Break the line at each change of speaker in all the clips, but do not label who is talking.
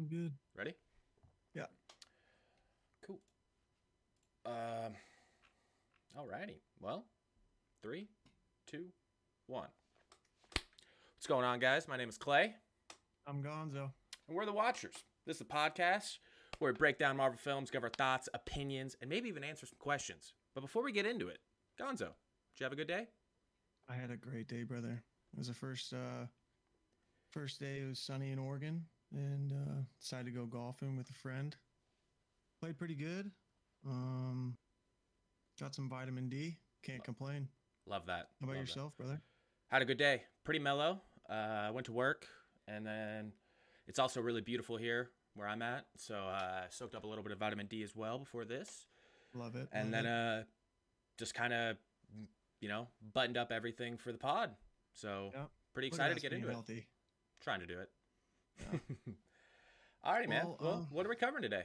I'm good.
Ready?
Yeah.
Cool. Um. Alrighty. Well, three, two, one. What's going on, guys? My name is Clay,
I'm Gonzo.
and we're the Watchers. This is a podcast where we break down Marvel films, give our thoughts, opinions, and maybe even answer some questions. But before we get into it, Gonzo, did you have a good day?
I had a great day, brother. It was the first uh first day. It was sunny in Oregon, and uh, decided to go golfing with a friend. Played pretty good. Um, got some vitamin D. Can't complain.
Love that.
How about
Love that.
yourself, brother?
Had a good day. Pretty mellow. Uh, went to work, and then it's also really beautiful here where I'm at. So uh, soaked up a little bit of vitamin D as well before this,
Love it.
and
love
then
it.
uh, just kind of, you know, buttoned up everything for the pod. So
Yeah.
pretty excited to get into it.
healthy.
Trying to do it. Alrighty, man.
Well,
Well,
um,
what are we covering today?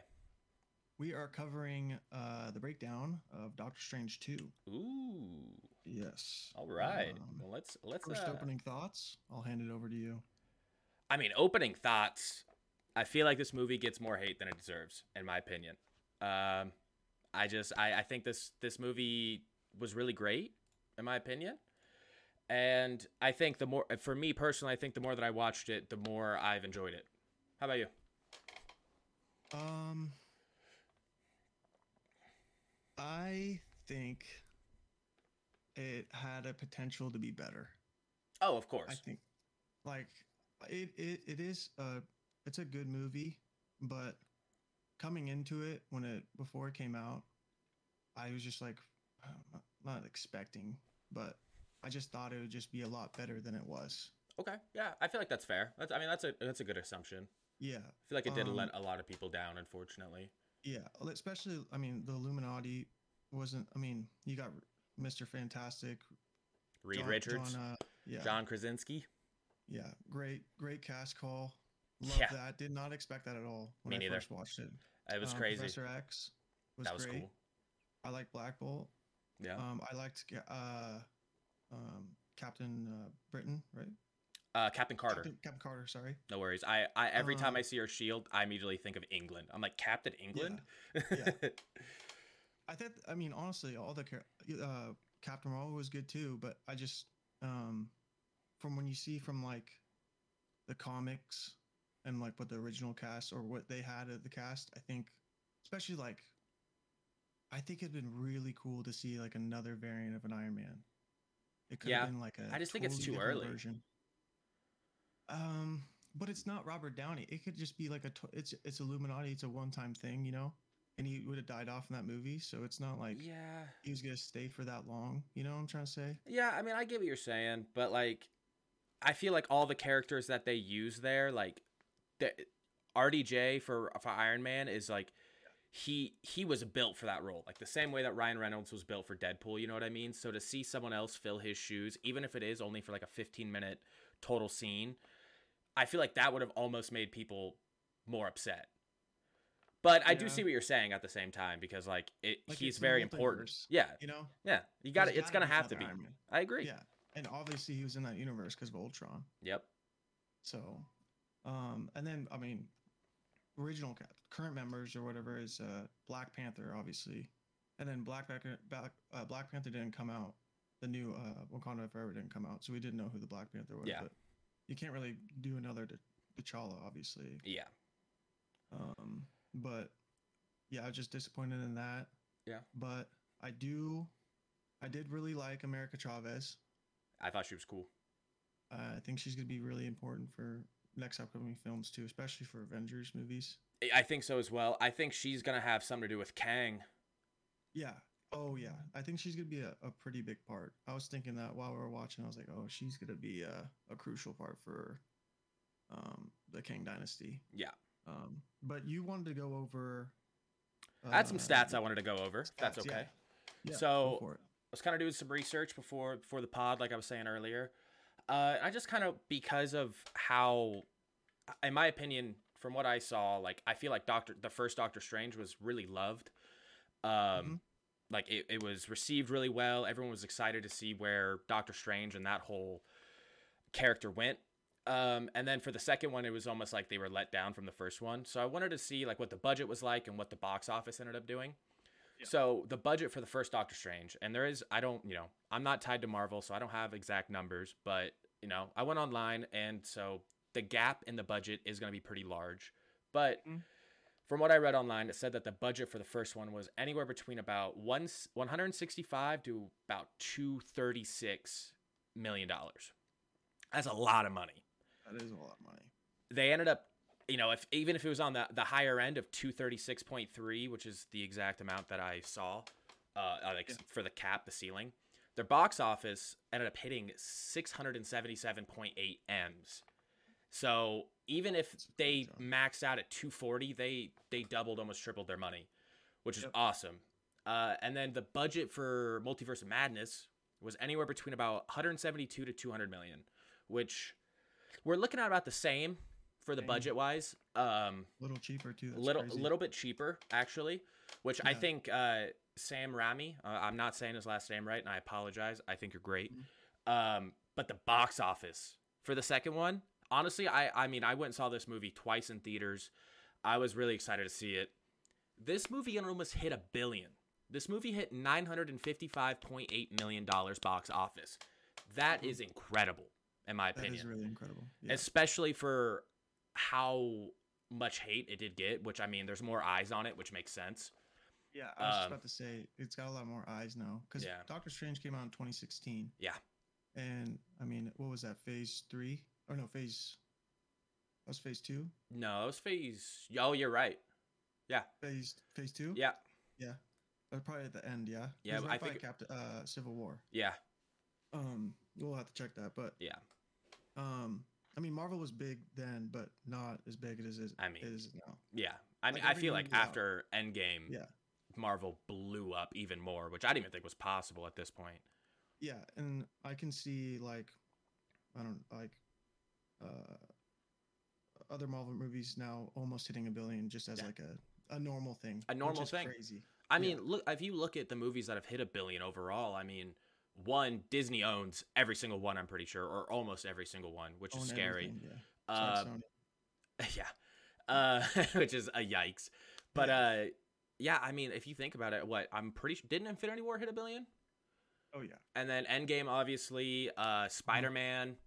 We are covering uh the breakdown of Doctor Strange two.
Ooh.
Yes.
All right.
Um,
well, let's let's.
First
uh,
opening thoughts. I'll hand it over to you.
I mean, opening thoughts. I feel like this movie gets more hate than it deserves, in my opinion. Um, I just, I, I think this this movie was really great, in my opinion. And I think the more, for me personally, I think the more that I watched it, the more I've enjoyed it. How about you?
Um, I think it had a potential to be better.
Oh, of course.
I think, like, it it, it is a it's a good movie, but coming into it when it before it came out, I was just like, uh, not expecting, but I just thought it would just be a lot better than it was.
Okay, yeah, I feel like that's fair. That's, I mean, that's a that's a good assumption.
Yeah,
I feel like it did
Um,
let a lot of people down, unfortunately.
Yeah, especially I mean the Illuminati wasn't. I mean you got Mister Fantastic,
Reed
John-
Richards,
John, uh, yeah,
John Krasinski.
yeah, great, great cast call. Love
Yeah.
that. Did not expect that at all when
Me
I
neither.
first watched it.
It was
Um,
crazy.
Professor X was,
that was
great.
cool.
I like Black Bolt.
Yeah.
Um, I liked uh, um, Captain uh, Britain, right?
uh, Captain Carter.
Captain, Captain Carter. Sorry.
No worries. I, I every time
Um,
I see her shield, I immediately think of England. I'm like Captain England.
Yeah. I think. I mean, honestly, all the uh, Captain Marvel was good too, but I just um, from when you see from like the comics and like what the original cast or what they had at the cast, I think, especially like, I think it'd been really cool to see like another variant of an Iron Man. It could
Yeah,
have been like a.
I just think it's too early.
Version. Um, but it's not Robert Downey. It could just be like a. To- it's it's Illuminati. It's a one time thing, you know. And he would have died off in that movie, so it's not like
yeah.
he was gonna stay for that long. You know what I'm trying to say?
Yeah, I mean, I get what you're saying, but like, I feel like all the characters that they use there, like, the RDJ for for Iron Man is like, he he was built for that role, like the same way that Ryan Reynolds was built for Deadpool. You know what I mean? So to see someone else fill his shoes, even if it is only for like a 15 minute total scene, I feel like that would have almost made people more upset. But I do see what you're saying at the same time because like it,
Like,
he's very important. Yeah,
You know?
yeah, you got it. It's gonna have to be. I agree.
Yeah. And obviously he was in that universe because of Ultron.
Yep.
So, um, and then I mean, original current members or whatever is uh Black Panther, obviously, and then Black Panther, Black, uh, Black Panther didn't come out. The new uh, Wakanda Forever didn't come out, so we didn't know who the Black Panther was.
Yeah.
But you can't really do another T- T'Challa, obviously.
Yeah.
Um, but yeah, I was just disappointed in that.
Yeah.
But I do, I did really like America Chavez.
I thought she was cool.
Uh, I think she's gonna be really important for next upcoming films too, especially for Avengers movies.
I- think so as well. I think she's gonna have something to do with Kang.
Yeah. Oh yeah. I think she's gonna be a, a pretty big part. I was thinking that while we were watching, I was like, oh, she's gonna be a, a crucial part for um, the Kang Dynasty.
Yeah.
Um, but you wanted to go over.
I had some
uh,
stats I wanted to go over. if that's
stats, yeah.
okay.
yeah,
so-
go for it.
I was kind of doing some research before before the pod, like I was saying earlier. Uh, I just kind of because of how, in my opinion, from what I saw, like I feel like Doctor the first Doctor Strange was really loved. Um,
Mhm.
like it, it was received really well. Everyone was excited to see where Doctor Strange and that whole character went. Um, and then for the second one, it was almost like they were let down from the first one. So I wanted to see like what the budget was like and what the box office ended up doing.
Yeah.
So the budget for the first Doctor Strange, and there is I don't you know I'm not tied to Marvel, so I don't have exact numbers, but you know I went online, and so the gap in the budget is going to be pretty large. But
Mm.
from what I read online, it said that the budget for the first one was anywhere between about one 165 to about 236 million dollars. That's a lot of money
That is a lot of money.
they ended up you know if even if it was on the, the higher end of 236.3 which is the exact amount that i saw uh like
Yeah.
for the cap the ceiling their box office ended up hitting 677.8 m's so even if they maxed out at 240 they they doubled almost tripled their money which is
Yep.
awesome uh, and then the budget for multiverse of madness was anywhere between about 172 to 200 million which we're looking at about the same for the
Same.
budget wise. Um,
A little cheaper too. That's
little
crazy.
little bit cheaper actually, which I think uh, Sam Rami. Uh, I'm not saying his last name right, and I apologize. I think you're great. Um, but the box office for the second one, honestly, I I mean I went and saw this movie twice in theaters. I was really excited to see it. This movie almost hit a billion. This movie hit nine hundred and fifty-five point eight million dollars box office. That
Mhm.
incredible, in my opinion That
is really incredible. Yeah.
especially for how much hate it did get. Which I mean, there's more eyes on it, which makes sense.
Yeah, I was
Um,
about to say it's got a lot more eyes now because
Yeah.
Doctor Strange came out in 2016.
Yeah.
And I mean, what was that? Phase three? Or no, phase. That was phase two.
No, it was phase. Oh, you're right. Yeah.
Phase phase two.
Yeah,
Yeah. But probably at the end. Yeah.
Yeah, I think-
Captain uh, Civil War.
yeah,
Um, we'll have to check that, but
yeah.
um, I mean, Marvel was big then, but not as big as it is.
I mean,
is now.
Yeah. I mean,
Like,
I feel like
movie out.
after Endgame,
Yeah.
Marvel blew up even more, which I didn't even think was possible at this point.
Yeah, and I can see like, I don't like, uh, other Marvel movies now almost hitting a billion just as
Yeah.
like a, a normal thing.
A normal thing.
Crazy.
I
Yeah.
mean, look if you look at the movies that have hit a billion overall, I mean, one Disney owns every single one, I'm pretty sure, or almost every single one, which is scary.
Yeah.
Uh, yeah. Uh which is a yikes. But uh yeah i mean if you think about it what i'm pretty sure didn't infinity war hit a billion?
Oh yeah.
and then endgame obviously uh spider-man.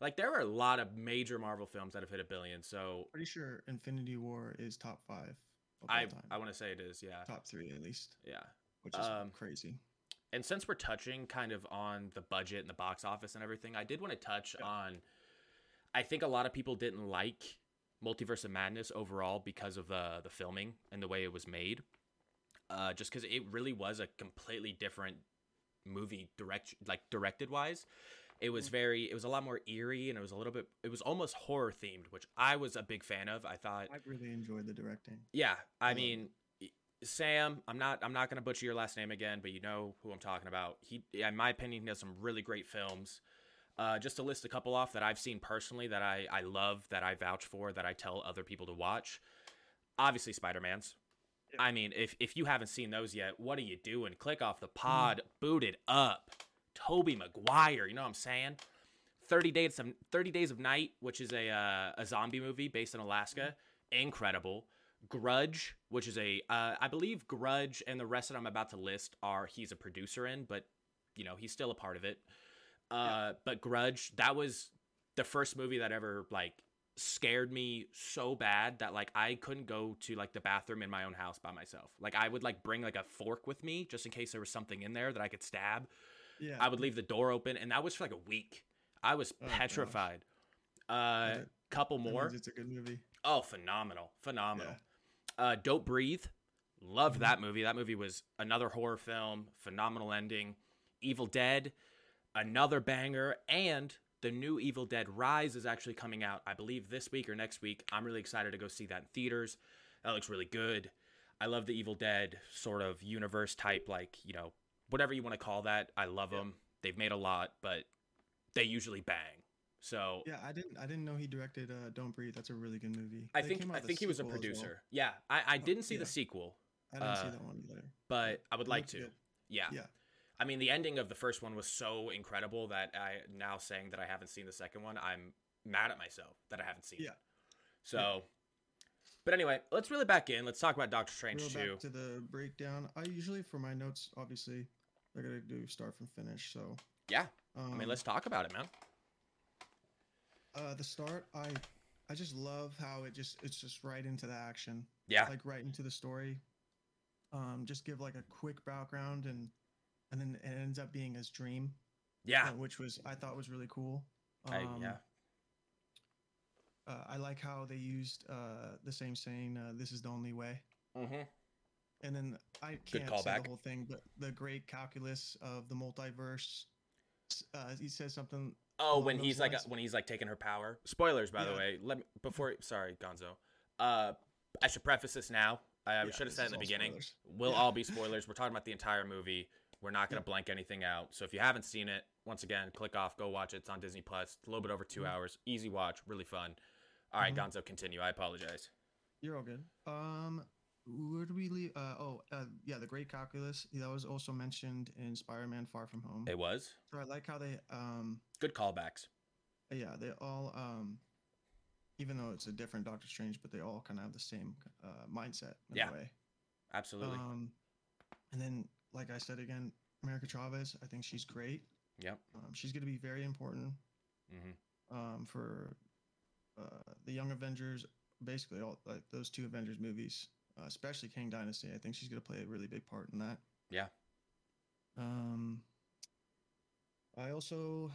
Like there are a lot of major marvel films that have hit a billion so
Pretty sure Infinity War is top five of
i i want to say it is yeah.
Top three at least,
yeah.
Which is
Um,
crazy.
And since we're touching kind of on the budget and the box office and everything i did want to touch
Yeah.
on i think a lot of people didn't like multiverse of madness overall because of the the filming and the way it was made uh just because it really was a completely different movie direct like directed wise it was
Mhm.
very it was a lot more eerie and it was a little bit it was almost horror themed which i was a big fan of i thought
I really enjoyed the directing.
yeah, I
I
mean, Sam. I'm not. I'm not gonna butcher your last name again, but you know who I'm talking about. He, in my opinion, he has some really great films. Uh, just to list a couple off that I've seen personally that I I love, that I vouch for, that I tell other people to watch. Obviously, Spider Man's.
Yeah.
I mean, if if you haven't seen those yet, what are you doing? Click off the pod, boot it up. Tobey Maguire, you know what I'm saying? 30 days of 30 days of night which is a uh, a zombie movie based in alaska incredible grudge which is a uh, i believe grudge and the rest that i'm about to list are he's a producer in but you know he's still a part of it uh but grudge that was the first movie that ever like scared me so bad that like i couldn't go to like the bathroom in my own house by myself like i would like bring like a fork with me just in case there was something in there that i could stab
Yeah.
I would leave the door open, and that was for like a week. I was
Oh, gosh.
petrified. Uh,
that-
couple more.
It's a good movie.
Oh, phenomenal, phenomenal.
Yeah.
Uh, Don't Breathe. Loved
Mhm.
that movie. That movie was another horror film. Phenomenal ending. Evil Dead, another banger, and the new Evil Dead Rise is actually coming out. I believe this week or next week. I'm really excited to go see that in theaters. That looks really good. I love the Evil Dead sort of universe type, like you know, whatever you want to call that. I love
Yeah.
them. They've made a lot, but they usually bang. So
Yeah, I didn't. I didn't know he directed uh, "Don't Breathe." That's a really good movie.
I
They
think I think he was a
as well.
producer. Yeah, I, I
Oh,
didn't see
yeah.
the sequel,
I didn't see
uh,
that one either.
but I would like to.
good.
Yeah.
Yeah.
I mean, the ending of the first one was so incredible that I now saying that I haven't seen the second one, I'm mad at myself that I haven't seen it.
Yeah.
it. So, but anyway, let's reel it back in. Let's talk about Doctor Strange
Real back to the breakdown. I usually for my notes, obviously, I gotta do start from finish. So
Yeah,
um,
I mean, let's talk about it, man.
Uh, the start. I I just love how it just it's just right into the action.
Yeah,
like right into the story. Um, just give like a quick background and and then it ends up being his dream,
yeah,
uh, which was I thought was really cool. Um,
I, yeah,
uh, I like how they used uh, the same saying, uh, "This is the only way."
mm-hmm.
And then I can't say
callback.
the whole thing, but the great calculus of the multiverse. Uh, he says something.
Oh, when he's like
lines.
when he's like taking her power. Spoilers, by the way. Let me before. Sorry, Gonzo. Uh, I should preface this now. I
Yeah,
should have said in the beginning.
spoilers.
We'll
Yeah.
all be spoilers. We're talking about the entire movie. We're not gonna
Yeah.
blank anything out. So if you haven't seen it, once again, click off, go watch it. It's on Disney Plus. It's a little bit over 2
Mhm.
hours. Easy watch, really fun. All right,
Mhm.
Gonzo, continue. I apologize.
You're all good. Um, where do we leave? Uh, oh, uh, yeah, the great calculus. That was also mentioned in Spider-Man: Far From Home.
It was
So I like how they um
good callbacks.
yeah they all um even though it's a different Doctor Strange, but they all kind of have the same uh, mindset in
Yeah.
a way.
Absolutely.
Um, and then like I said again, America Chavez. I think she's great.
yep.
Um, she's going to be very important
hmm
um, for uh, the Young Avengers. Basically, all like those two Avengers movies, uh, especially Kang Dynasty. I think she's going to play a really big part in that.
Yeah.
Um, I also,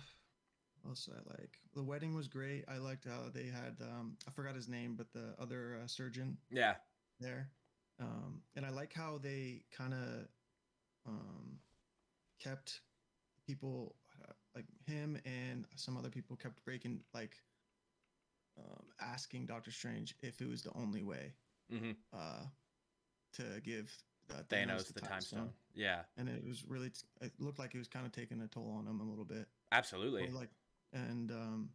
also I like? The wedding was great. I liked how they had, um, I forgot his name, but the other uh, surgeon
Yeah.
there. Um, and I like how they kind of um, kept people uh, like him and some other people kept breaking, like um, asking Doctor Strange if it was the only way
hmm
uh, to give uh,
Thanos, the time stone. Yeah.
and it was really it looked like it was kind of taking a toll on him a little bit
Absolutely.
Like and um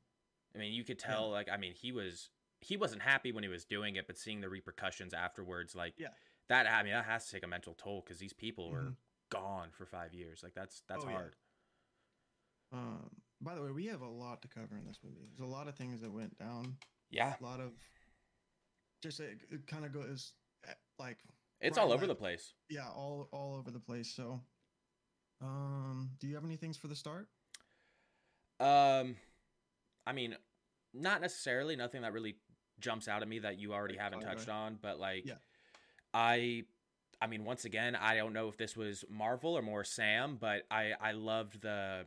I mean, you could tell, like, I mean, he was he wasn't happy when he was doing it, but seeing the repercussions afterwards, like,
Yeah.
that. I mean, that has to take a mental toll because these people were
Mhm.
gone for five years. Like, that's that's
Oh, yeah.
hard.
um by the way we have a lot to cover in this movie there's a lot of things that went down
Yeah,
a lot of just it, it kind of goes eh, like
it's
Right,
all over
like-
the place.
yeah all all over the place so um do you have any things for the start
Um, I mean, not necessarily nothing that really jumps out at me that you already haven't
right,
touched on, but like,
Yeah.
I, I mean, once again, I don't know if this was Marvel or more Sam, but I I loved the,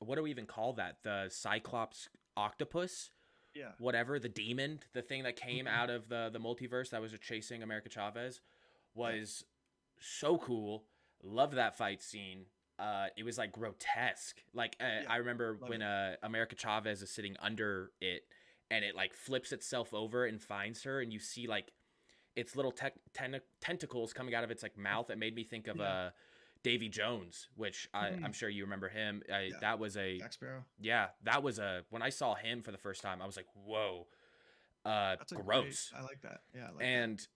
what do we even call that? The Cyclops octopus,
yeah
whatever the demon, the thing that came
Mhm.
out of the the multiverse that was chasing America Chavez, was so cool. Loved that fight scene. Uh, it was like grotesque. Like uh,
Yeah,
I remember
love
when uh, America Chavez is sitting under it, and it like flips itself over and finds her, and you see like its little tec- ten- tentacles coming out of its like mouth. It made me think of
Yeah.
Davy Jones, which I,
Mhm.
I'm sure you remember him. I,
Yeah.
That was a
jack sparrow
yeah, that was a when I saw him for the first time, I was like, whoa, uh,
that's a great-
gross.
i like that yeah I like that.
and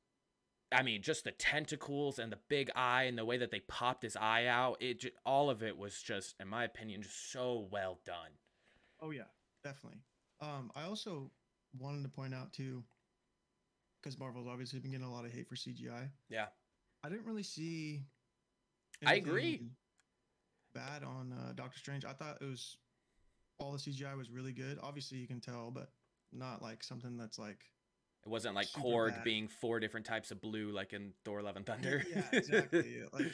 I mean, just the tentacles and the big eye and the way that they popped his eye out, it ju- all of it was just, in my opinion, just so well done.
Oh yeah, definitely. Um, I also wanted to point out too, because Marvel's obviously been getting a lot of hate for CGI.
Yeah.
I didn't really see.
I agree.
Bad on uh, Doctor Strange. I thought it was all the CGI was really good. Obviously, you can tell, but not like something that's like.
It wasn't like Korg
bad.
being four different types of blue, like in Thor: Love and Thunder.
Yeah, exactly. like,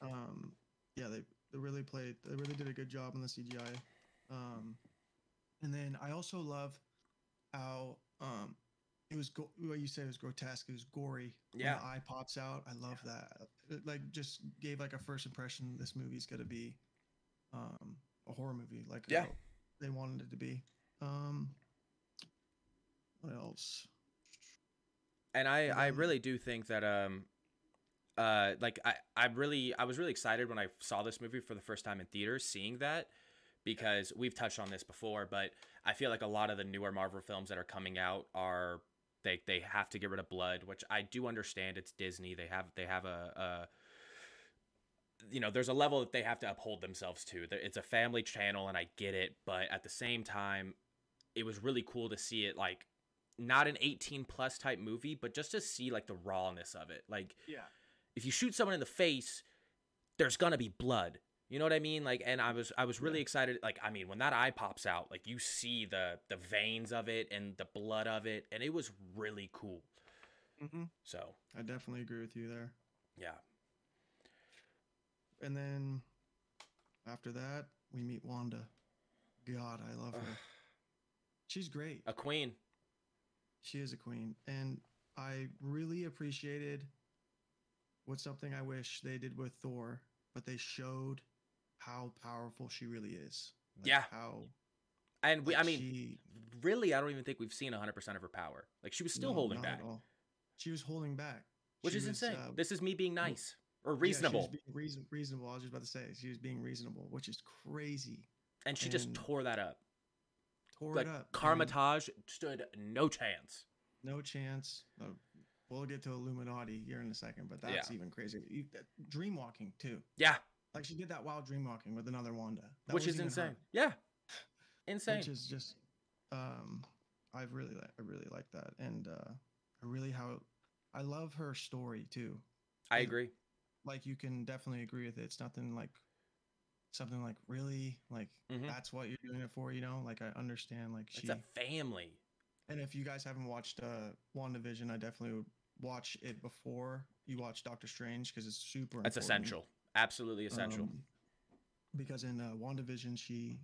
um, yeah, they they really played. They really did a good job on the CGI. Um, and then I also love how um, it was. Go- what you said was grotesque. It was gory.
Yeah.
the eye pops out. I love that. It like just gave like a first impression. This movie's gonna be um, a horror movie. Like
Yeah.
they wanted it to be. Um, what else?
and I, I
Um,
really do think that um uh like I, I really I was really excited when I saw this movie for the first time in theaters seeing that because we've touched on this before but I feel like a lot of the newer Marvel films that are coming out are they they have to get rid of blood which I do understand it's Disney they have they have a, a you know there's a level that they have to uphold themselves to it's a family channel and I get it but at the same time it was really cool to see it like not an 18 plus type movie, but just to see like the rawness of it. Like
Yeah.
if you shoot someone in the face, there's gonna be blood. You know what I mean? Like, and I was I was really
Yeah.
excited. Like, I mean, when that eye pops out, like you see the the veins of it and the blood of it, and it was really cool.
hmm
So
I definitely agree with you there.
yeah,
And then after that, we meet Wanda. God, I love her. She's great.
a queen.
She is a queen. And I really appreciated what's something I wish they did with Thor, but they showed how powerful she really is.
Yeah.
How
And we,
like,
I mean,
she,
really, I don't even think we've seen 100 percent of her power. Like she was still
no,
holding back.
She was holding back.
which
She
is
was,
insane.
uh,
this is me being nice or
yeah, she was
reasonable,
being reason, reasonable. I was just about to say she was being reasonable, which is crazy.
and she just tore that up.
Tore
Like
it up. and-
stood no chance.
No chance. Uh, we'll get to Illuminati here in a second, but that's even crazier. You, that, dream walking too.
Yeah,
Like she did that while dream walking with another Wanda, That
which
was
is insane.
her,
Yeah, insane.
Which is just, um, I really like. I really like that, and uh, I really how I love her story too.
I agree.
Like you can definitely agree with it. It's nothing like something like really like
Mhm.
that's what you're doing it for. You know, like I understand. Like she
It's a family.
And if you guys haven't watched uh, WandaVision, I definitely would watch it before you watch Doctor Strange because it's super.
That's
important.
essential. Absolutely essential.
Um, because in uh, WandaVision, she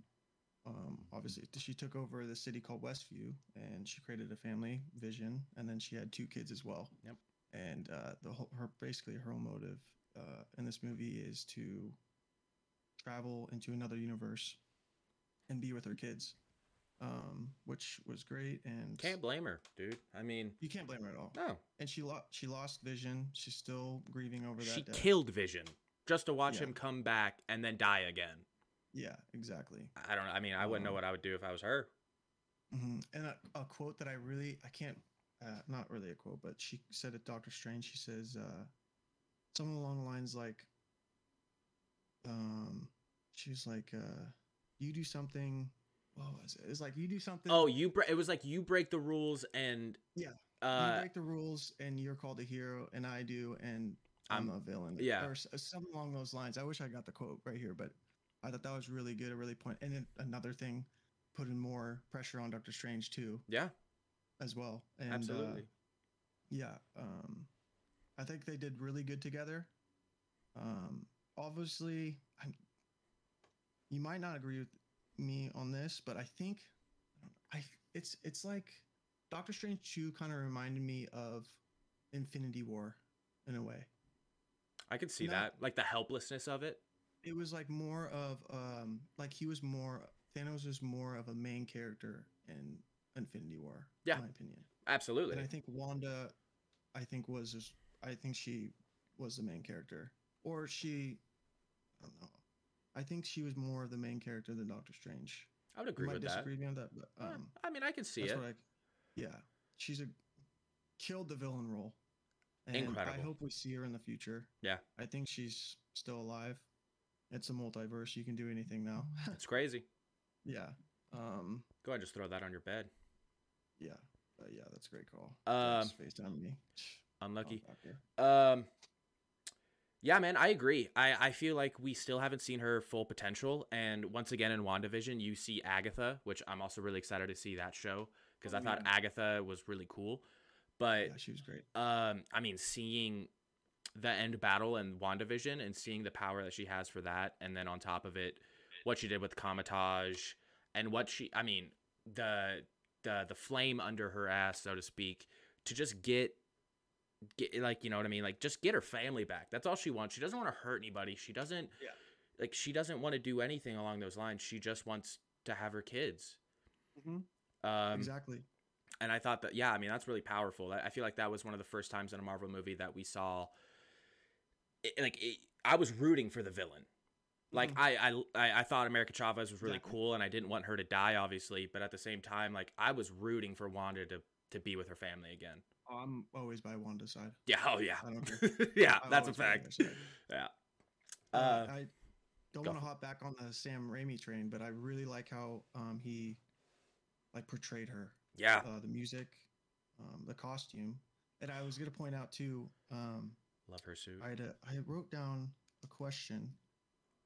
um, obviously she took over the city called Westview, and she created a family vision, and then she had two kids as well.
Yep.
And uh, the whole, her basically her whole motive uh, in this movie is to travel into another universe and be with her kids, um, which was great. And
Can't blame her, dude. I mean,
you can't blame her at all.
no.
And she lost she lost vision. She's still grieving over that.
She
death.
killed Vision just to watch
Yeah.
him come back and then die again.
Yeah, exactly.
I don't know. I mean, I wouldn't know
Um,
what I would do if I was her.
hmm And a, a quote that I really I can't uh, not really a quote, but she said at Doctor Strange. She says uh, something along the lines like, um, she was like, uh, "You do something." What was it? It's like you do something.
Oh, you bre- it was like you break the rules and
Yeah.
Uh,
you break the rules, and you're called a hero, and I do, and I'm,
I'm-
a villain.
yeah.
or something along those lines. I wish I got the quote right here, but I thought that was really good, a really point. And then another thing, putting more pressure on Doctor Strange too,
yeah,
as well. And, uh,
absolutely.
yeah, um, I think they did really good together. Um, obviously, I'm, you might not agree with me on this, but I think I it's it's like Doctor Strange two kind of reminded me of Infinity War in a way.
I could see that, like the helplessness of it.
It was like more of um like he was more Thanos was more of a main character in Infinity War.
Yeah.
in my opinion.
Absolutely.
And I think Wanda, I think was just, I think she was the main character, or she, I don't know. I think she was more of the main character than Doctor Strange.
I would
You
agree
might
with that.
disagree with on that, but um,
I mean, I can see it.
I, yeah, she's a killed the villain role. And I hope we see her in the future.
Yeah.
I think she's still alive. It's a multiverse. You can do anything now.
It's crazy.
yeah. Um.
Go ahead, and just throw that on your bed.
Yeah. But yeah, that's a great call.
Um,
FaceTime me.
Unlucky. Um, yeah, man, I agree. I, I feel like we still haven't seen her full potential. And once again, in WandaVision, you see Agatha, which I'm also really excited to see that show because
Oh,
I thought. Agatha was really cool. But
yeah, she was great.
um, I mean, seeing the end battle in WandaVision and seeing the power that she has for that, and then on top of it, what she did with Kamar-Taj and what she, I mean, the the the flame under her ass, so to speak, to just get get like you know what I mean, like just get her family back. That's all she wants. She doesn't want to hurt anybody. She doesn't
Yeah.
like she doesn't want to do anything along those lines. She just wants to have her kids.
Mhm.
Um,
exactly.
And I thought that yeah, I mean that's really powerful. I I feel like that was one of the first times in a Marvel movie that we saw, it, like it, I was rooting for the villain. Like
Mhm.
I, I I thought America Chavez was really
Exactly.
cool, and I didn't want her to die, obviously. But at the same time, like I was rooting for Wanda to to be with her family again.
Oh, I'm always by Wanda's side.
Yeah, oh yeah,
I don't care.
yeah,
I'm
that's a fact. Yeah.
Uh,
Uh,
I don't want to hop back on the Sam Raimi train, but I really like how um, he like portrayed her.
Yeah.
Uh, the music, um, the costume, and I was gonna point out too. Um,
Love her suit.
I had a, I wrote down a question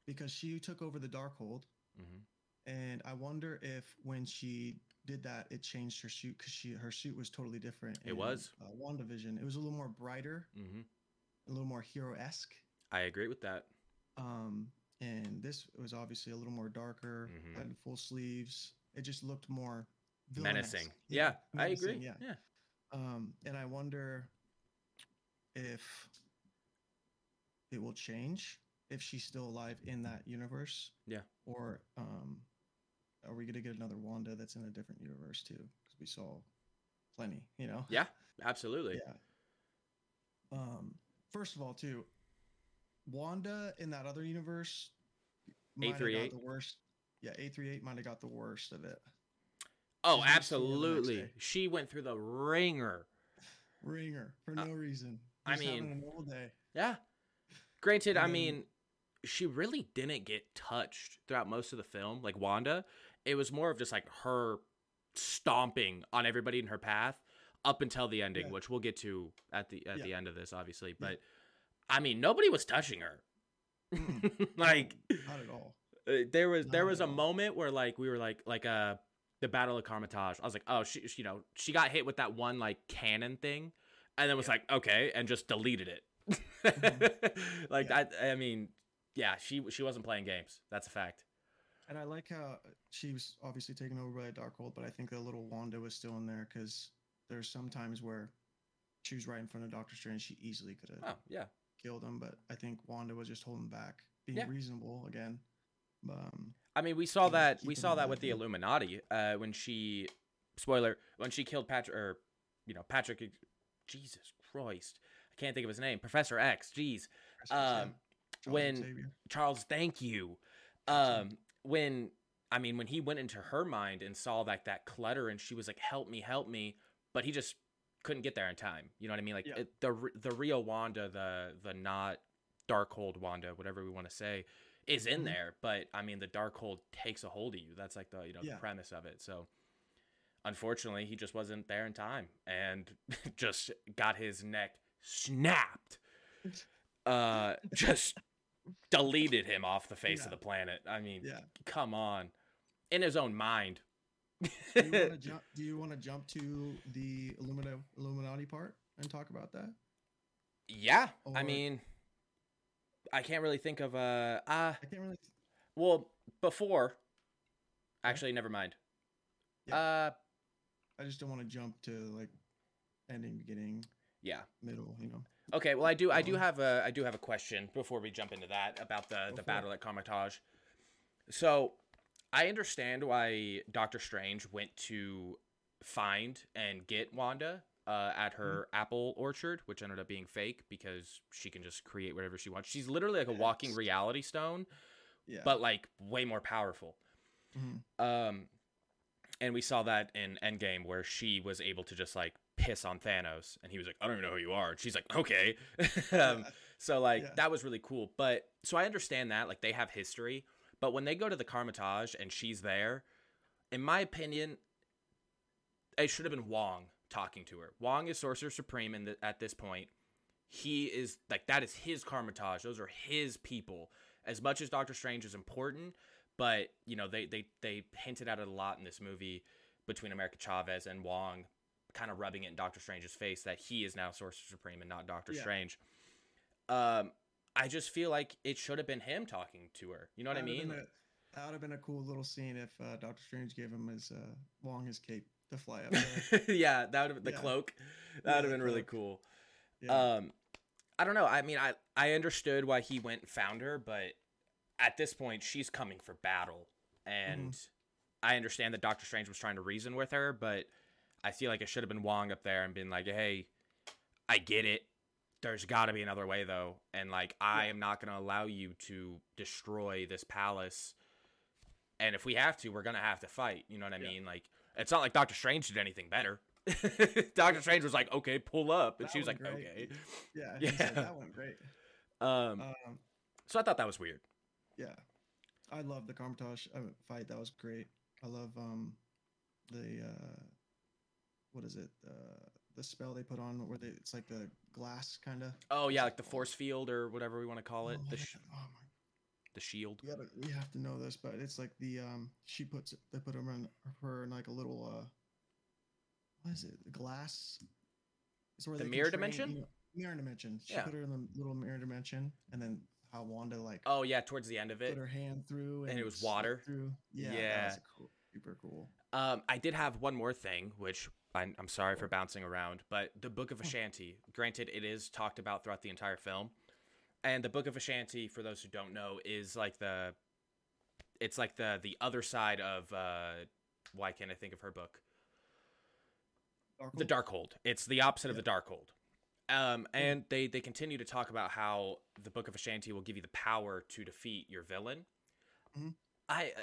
because she took over the Darkhold,
hmm
and I wonder if when she did that, it changed her suit because she her suit was totally different.
It
in,
was.
uh, WandaVision. It was a little more brighter,
hmm
a little more hero esque.
I agree with that.
Um, and this was obviously a little more darker,
Mhm.
had full sleeves. It just looked more
Menacing.
villainous.
Yeah, I agree.
Yeah.
yeah.
Um, and I wonder if it will change if she's still alive in that universe.
Yeah.
Or um, are we gonna get another Wanda that's in a different universe too? Because we saw plenty, you know.
Yeah, absolutely.
Yeah. Um, first of all, too, Wanda in that other universe might have got the worst. Yeah, eight three eight might have got the worst of it.
Oh,
She's gonna see her the next
absolutely. She went through the ringer.
Ringer for
Uh,
no reason.
I
Just having
mean-
a normal day.
Yeah. Granted, I
And then-
mean, she really didn't get touched throughout most of the film, like Wanda. It was more of just like her stomping on everybody in her path up until the ending,
Yeah.
which we'll get to at the at
Yeah.
the end of this, obviously. But I mean, nobody was touching her. Like
Not at all.
uh, there was there was a
all.
moment where like we were like like uh the battle of Kamar-Taj. I was like, oh, she, she- you know, she got hit with that one like cannon thing, and then was
Yeah.
like, okay, and just deleted it. like
Yeah.
that. I mean, yeah, she she wasn't playing games. That's a fact.
And I like how she was obviously taken over by a Darkhold, but I think the little Wanda was still in there because there's some times where she was right in front of Doctor Strange. She easily could have
Oh yeah,
killed him, but I think Wanda was just holding back, being
Yeah.
reasonable again. Um,
I mean, we saw that we saw that with the. Illuminati uh, when she spoiler when she killed Patrick or you know Patrick. Jesus Christ, I can't think of his name. Professor X. Jeez. Um, when-
Xavier.
Charles, thank you. Um, when I mean, when he went into her mind and saw like that clutter, and she was like, "Help me, help me," but he just couldn't get there in time. You know what I mean? Like
Yeah.
it, the the real Wanda, the the not dark hold Wanda, whatever we want to say, is in
Mhm.
there. But I mean, the Darkhold takes a hold of you. That's like the you know
Yeah.
the premise of it. So. Unfortunately, he just wasn't there in time and just got his neck snapped. Uh, just deleted him off the face of the planet. I mean,
Yeah.
come on. In his own mind.
Do you want to jump? Do you want to the Illuminati part and talk about that?
yeah. I mean, I can't really think of uh uh
I can't really.
well, before actually never mind.
Yeah.
Uh
I just don't want to jump to like ending, beginning,
yeah.
middle. You know.
Okay, well I do I do have a I do have a question before we jump into that about the
Go
the battle at Kamar-Taj. So, I understand why Doctor Strange went to find and get Wanda uh, at her apple orchard, which ended up being fake because she can just create whatever she wants. She's literally like a walking reality stone,
Yeah.
but like way more powerful.
Mhm.
Um, and we saw that in Endgame where she was able to just like piss on Thanos, and he was like, "I don't even know who you are." And she's like, "Okay." um, so like
Yeah.
that was really cool. But so I understand that like they have history, but when they go to the Kamar-Taj and she's there, in my opinion, it should have been Wong talking to her. Wong is Sorcerer Supreme in the, at this point. He is like that is his Kamar-Taj. Those are his people. As much as Doctor Strange is important, but you know they they they hinted at it a lot in this movie between America Chavez and Wong, kind of rubbing it in Doctor Strange's face that he is now Sorcerer Supreme and not Doctor
Yeah.
Strange. Um, I just feel like it should have been him talking to her. You know what I
That
mean?
a- that would have been a cool little scene if uh, Doctor Strange gave him his uh, Wong his cape to fly up there.
yeah, that would have the
Yeah.
cloak. That
Yeah,
would have been really cool.
Yeah.
Um, I don't know. I mean, I I understood why he went and found her, but at this point, she's coming for battle, and
Mm-hmm.
I understand that Doctor Strange was trying to reason with her, but I feel like it should have been Wong up there and been like, "Hey, I get it. There's got to be another way, though, and like, I am not going to allow you to destroy this palace." And if we have to, we're gonna have to fight. You know what I
Yeah.
mean? Like, it's not like Doctor Strange did anything better. Doctor Strange was like, "Okay, pull up," and
That
she was like,
great.
"Okay."
yeah.
yeah.
that went great.
Um,
Um,
so I thought that was weird.
yeah. I love the Kamar-Taj uh, fight. That was great. I love um, the uh, what is it? Uh, the spell they put on where they it's like the glass kind of.
Oh yeah, like the force field or whatever we want to call it.
Oh,
the sh-
oh my
the shield.
You gotta, you have to know this, but it's like the um she puts it they put her in her in like a little uh what is it? The glass. It's where
The mirror
train,
dimension?
you know- mirror dimension. She
Yeah.
put her in the little mirror dimension, and then how Wanda like
Oh yeah, towards the end of it.
put her hand through,
and it was water?
through. Yeah,
Yeah.
that was cool, super cool.
Um, I did have one more thing, which I'm, I'm sorry for bouncing around, but the Book of. Vishanti. Granted, it is talked about throughout the entire film, and the Book of Vishanti, for those who don't know, is like the, it's like the the other side of uh, why can't I think of her book? The Darkhold. It's the opposite of
Yeah.
the Darkhold. Um, and they they continue to talk about how the Book of Vishanti will give you the power to defeat your villain.
Mhm.
I uh,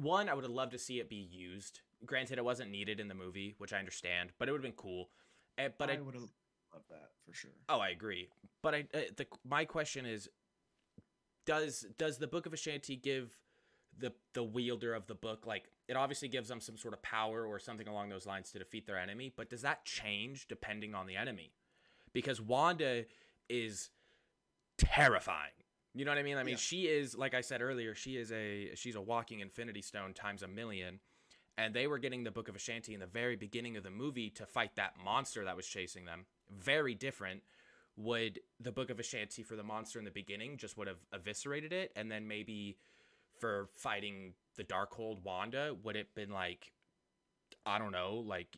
one I would have loved to see it be used. Granted, it wasn't needed in the movie, which I understand, but it would have been cool. Uh, but
I,
I,
would have loved that for sure.
oh, I agree. But I uh, the my question is, does does the Book of Vishanti give the the wielder of the book like it obviously gives them some sort of power or something along those lines to defeat their enemy but does that change depending on the enemy because wanda is terrifying you know what i mean i mean
Yeah.
she is like i said earlier she is a she's a walking infinity stone times a million and they were getting the book of vishanti in the very beginning of the movie to fight that monster that was chasing them very different would the book of vishanti for the monster in the beginning just would have eviscerated it and then maybe for fighting the Darkhold Wanda, would it been like, I don't know, like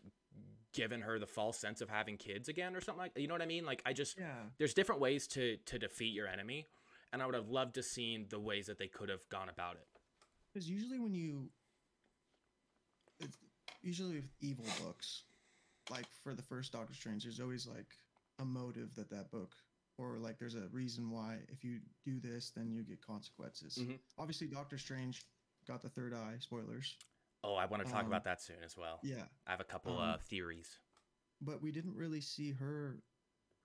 giving her the false sense of having kids again or something like You know what I mean? Like I just
Yeah,
there's different ways to to defeat your enemy, and I would have loved to seen the ways that they could have gone about it.
because usually when you, it's usually with evil books, like for the first Doctor Strange, there's always like a motive that that book, or like there's a reason why if you do this, then you get consequences.
Mhm.
Obviously, Doctor Strange got the third eye. Spoilers.
Oh, I want to talk
Um,
about that soon as well.
Yeah,
I have a couple
um,
uh, theories.
but we didn't really see her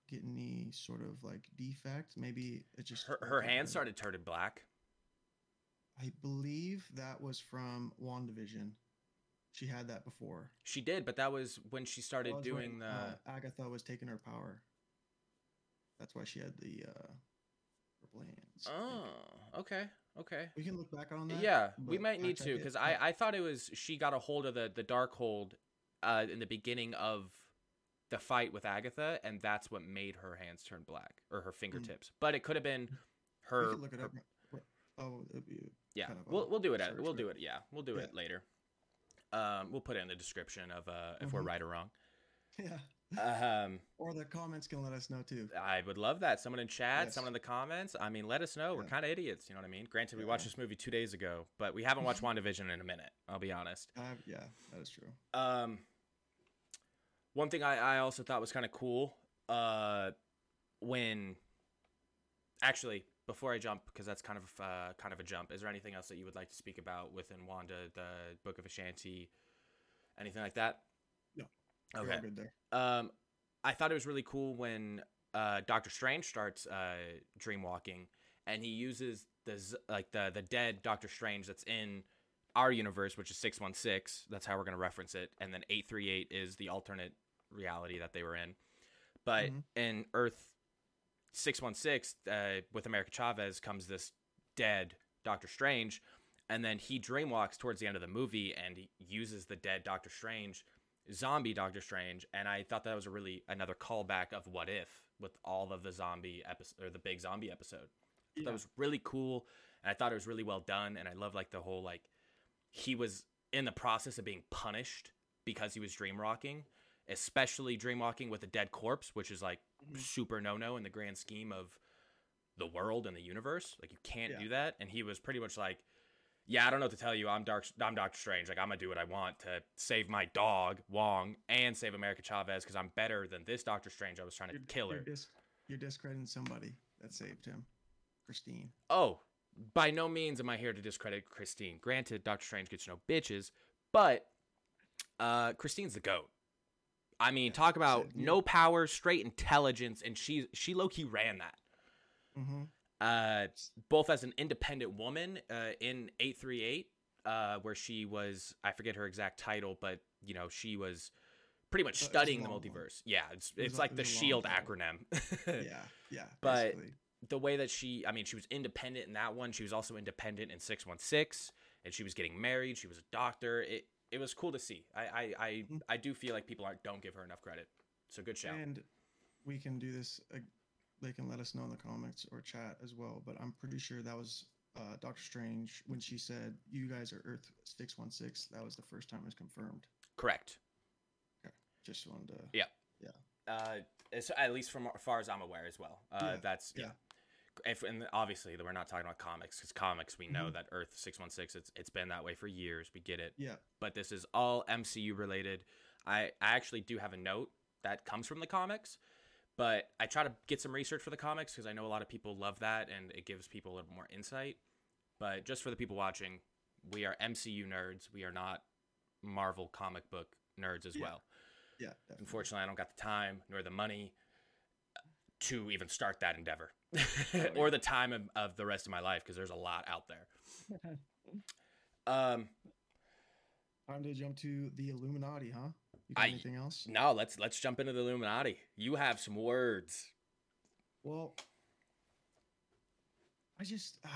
get any sort of like defect. Maybe it just
Her her hand started turning black.
I believe that was from WandaVision. She had that before.
She did, but that was when she started
Well,
doing
when,
the.
uh, Agatha was taking her power. That's why she had the uh purple hands.
Oh, okay, okay.
we can look back on that.
Yeah, we might need to because I I thought it was she got a hold of the the dark hold uh in the beginning of the fight with Agatha and that's what made her hands turn black or her fingertips. But it could have been
we
her.
look it
her-
up. Oh, it'd be
yeah,
kind of
we'll we'll do it. At, we'll do it. Yeah, we'll do it later. Um, we'll put it in the description of uh if we're
Mhm.
right or wrong.
yeah.
Um,
Or the comments can let us know too.
I would love that. Someone in chat,
Yes.
someone in the comments. I mean, let us know. We're kind of idiots. You know what I mean? Granted, we watched this movie two days ago, but we haven't watched WandaVision in a minute. I'll be honest.
Uh, yeah, that is true.
Um, one thing I, I also thought was kind of cool, uh, when actually before I jump, because that's kind of uh, kind of a jump. Is there anything else that you would like to speak about within Wanda, the Book of Vishanti, anything like that?
No.
Okay. Um, I thought it was really cool when uh, Doctor Strange starts uh, dream walking, and he uses the like the the dead Doctor Strange that's in our universe, which is six one six. That's how we're gonna reference it, and then eight three eight is the alternate reality that they were in. But
Mhm.
in Earth six one six, uh, with America Chavez comes this dead Doctor Strange, and then he dreamwalks towards the end of the movie, and uses the dead Doctor Strange zombie Doctor Strange, and I thought that was a really another callback of What If with all of the zombie episode or the big zombie episode.
Yeah.
That was really cool, and I thought it was really well done, and I love like the whole like he was in the process of being punished because he was dreamwalking, especially dreamwalking with a dead corpse, which is like. Super no no in the grand scheme of the world and the universe. Like you can't
Yeah.
do that, and he was pretty much like yeah, I don't know what to tell you. I'm Dark. I'm Doctor Strange. Like I'm gonna do what I want to save my dog Wong and save America Chavez because I'm better than this Doctor Strange. I was trying to
You're,
kill her.
You're, dis- you're discrediting somebody that saved him, Christine.
Oh, by no means am I here to discredit Christine. Granted, Doctor Strange gets no bitches, but uh, Christine's the goat. I mean, talk about no power, straight intelligence, and she she low key ran that.
Mm-hmm.
uh, both as an independent woman uh, in 838 uh, where she was I forget her exact title, but you know she was pretty much
But
studying the
long one.
multiverse. Yeah, it's it's
a-
like
it
the Shield acronym.
yeah, yeah.
But-
basically.
the way that she I mean she was independent in that one. She was also independent in 616 and she was getting married. She was a doctor. It it was cool to see. I I I,
Mhm.
I do feel like people aren't don't give her enough credit. So good shout.
And we can do this. Uh, they can let us know in the comments or chat as well. But I'm pretty sure that was uh, Doctor Strange when she said, "You guys are Earth six one six. That was the first time it was confirmed.
Correct.
Just wanted to.
Yeah. Uh, it's, at least from as far as I'm aware as well. Uh,
Yeah,
That's yeah. If and obviously we're not talking about comics because comics we know
Mhm.
that Earth six one six it's it's been that way for years. We get it,
Yeah.
but this is all MCU related. I I actually do have a note that comes from the comics, but I try to get some research for the comics because I know a lot of people love that and it gives people a little more insight. But just for the people watching, we are MCU nerds. We are not Marvel comic book nerds as
Yeah.
well.
Yeah. Definitely.
Unfortunately, I don't got the time nor the money to even start that endeavor
yeah.
or the time of, of the rest of my life because there's a lot out there. Um,
Time to jump to the Illuminati, huh? You got
I-
anything else?
no, let's let's jump into the Illuminati. You have some words.
Well, I just uh,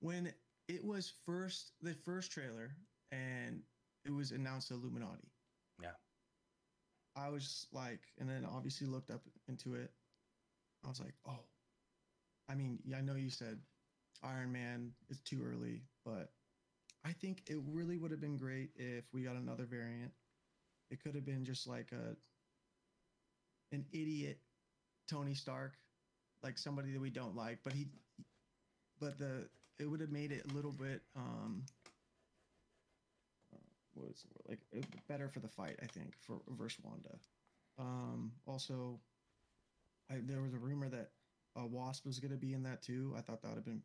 when it was first the first trailer and it was announced Illuminati. I was like, and then obviously looked up into it. I was like, oh, I mean, yeah, I know you said Iron Man is too early, but I think it really would have been great if we got another variant. It could have been just like a an idiot Tony Stark, like somebody that we don't like, but he, but the it would have made it a little bit um, what is the word? like uh, better for the fight, I think, for versus Wanda. Um, also, I there was a rumor that uh, Wasp was going to be in that too. I thought that would have been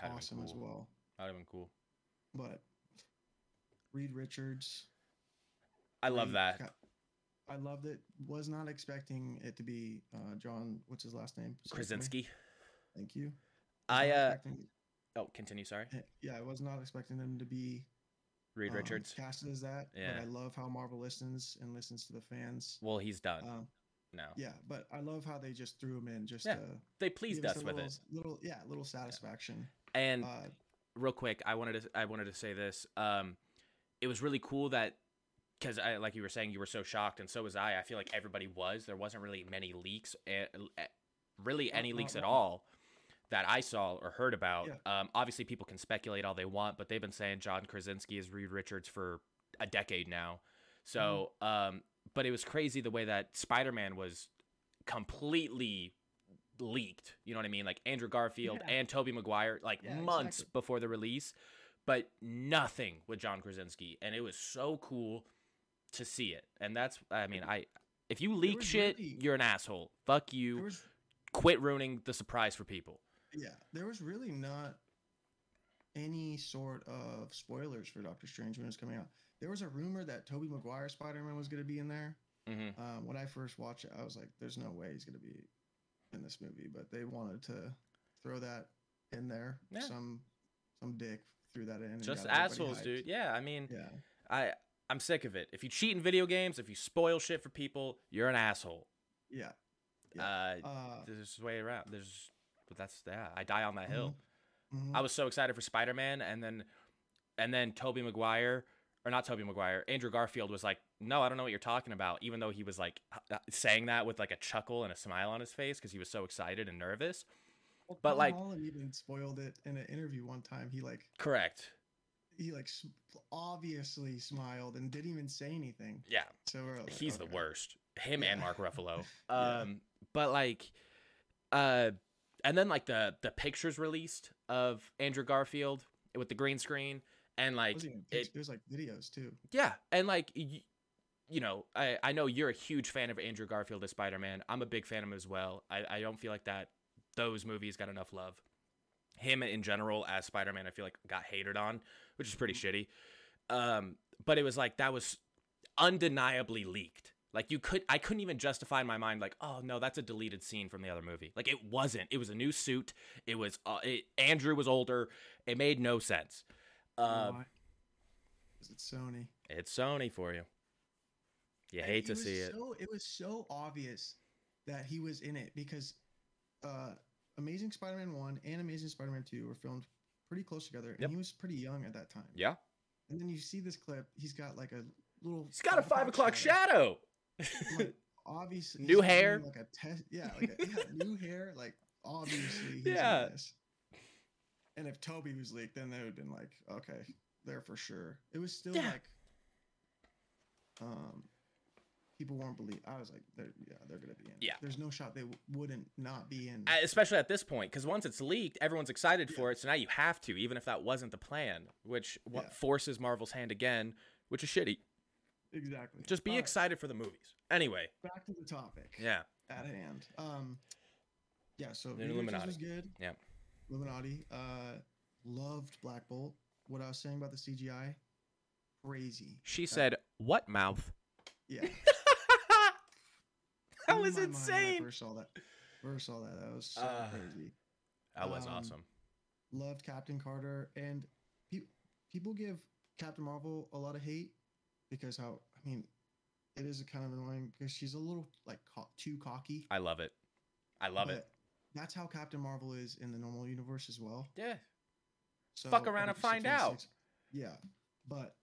That'd
awesome
been
as well.
That'd have been cool.
But Reed Richards,
I love
great.
that.
Got- I loved it. Was not expecting it to be uh, John. What's his last name? Say it for me.
Krasinski.
Thank you.
I
Not
uh oh continue. Sorry,
yeah, I was not expecting them to be
Reed
um,
Richards.
casted as that.
Yeah.
But I love how Marvel listens and listens to the fans.
Well, he's done
Um,
now.
yeah, but I love how they just threw him in just
Yeah,
to
They pleased
give
us with
little,
it.
Little, yeah, little satisfaction.
And
Uh,
real quick, I wanted to I wanted to say this. Um, it was really cool that because I like you were saying you were so shocked, and so was I. I feel like everybody was. There wasn't really many leaks, eh, eh, really any leaks at all that I saw or heard about.
Yeah.
Um, obviously, people can speculate all they want, but they've been saying John Krasinski is Reed Richards for a decade now. So,
Mm-hmm.
um, but it was crazy the way that Spider Man was completely leaked. You know what I mean? Like Andrew Garfield
Yeah.
and Tobey Maguire, like
Yeah,
months
exactly.
before the release, but nothing with John Krasinski, and it was so cool to see it. And that's, I mean, I if you leak shit,
really-
you're an asshole. Fuck you.
was,
Quit ruining the surprise for people.
Yeah, there was really not any sort of spoilers for Doctor Strange when it was coming out. There was a rumor that Tobey Maguire Spider Man was going to be in there.
hmm
Um, when I first watched it, I was like, "There's no way he's going to be in this movie," but they wanted to throw that in there.
Yeah.
Some some dick threw that in.
Just assholes, dude. Yeah, I mean,
Yeah,
I I'm sick of it. If you cheat in video games, if you spoil shit for people, you're an asshole.
yeah.
Uh,
Uh,
there's way around. There's, but that's yeah. I die on that hill.
mhm.
I was so excited for Spider Man, and then, and then Tobey Maguire, or not Tobey Maguire, Andrew Garfield was like, "No, I don't know what you're talking about." Even though he was like h- h- saying that with like a chuckle and a smile on his face because he was so excited and nervous.
Well,
but,
Tom
like-
Holland even spoiled it in an interview one time. He like
Correct.
he like obviously smiled and didn't even say anything.
Yeah,
So we're like,
he's the worst. Him
Yeah.
and Mark Ruffalo.
Yeah.
Um, but like, uh, and then like the the pictures released of Andrew Garfield with the green screen and like it,
there's like videos too.
Yeah, and like y- you know, I I know you're a huge fan of Andrew Garfield as Spider Man. I'm a big fan of him as well. I I don't feel like that those movies got enough love. Him in general as Spider Man, I feel like got hated on, which is pretty shitty. Um, but it was like that was undeniably leaked. Like you could, I couldn't even justify in my mind, like, oh no, that's a deleted scene from the other movie. Like it wasn't. It was a new suit. It was uh, it, Andrew was older. It made no sense. Uh?
'Cause it's Sony.
it's Sony for you. You hate to see it.
So, it was so obvious that he was in it because uh, Amazing Spider-Man one and Amazing Spider-Man two were filmed pretty close together, and
Yep.
he was pretty young at that time.
Yeah,
And then you see this clip; he's got like a little.
he's got a five o'clock shadow.
Like, obviously,
New hair.
like a test. Yeah, like a, yeah, new hair. Like obviously,
Yeah.
And if Tobey was leaked, then they would have been like, okay, there for sure. It was still
Yeah.
like, um, people weren't believe. I was like, they're yeah, they're gonna be in.
Yeah.
There's no shot they w- wouldn't not be in.
Especially at this point because once it's leaked everyone's excited
Yeah.
for it so now you have to even if that wasn't the plan which what
Yeah.
forces marvel's hand again which is shitty
exactly.
just be
All right,
excited for the movies anyway
Back to the topic.
yeah
At hand. Um. Yeah. So
The
Richards was
Illuminati.
good.
Yeah.
Illuminati. Uh, loved Black Bolt. What I was saying about the CGI, crazy.
she said what mouth
Yeah.
that was
my mind I
insane
first saw that. First saw that. That was so
Uh,
crazy.
that was
Um,
awesome
Loved Captain Carter, and pe- people give Captain Marvel a lot of hate because how I mean, it is kind of annoying because she's a little like co- too cocky.
i love it i love it
That's how Captain Marvel is in the normal universe as well.
yeah
So
Fuck around and find
616 Yeah, but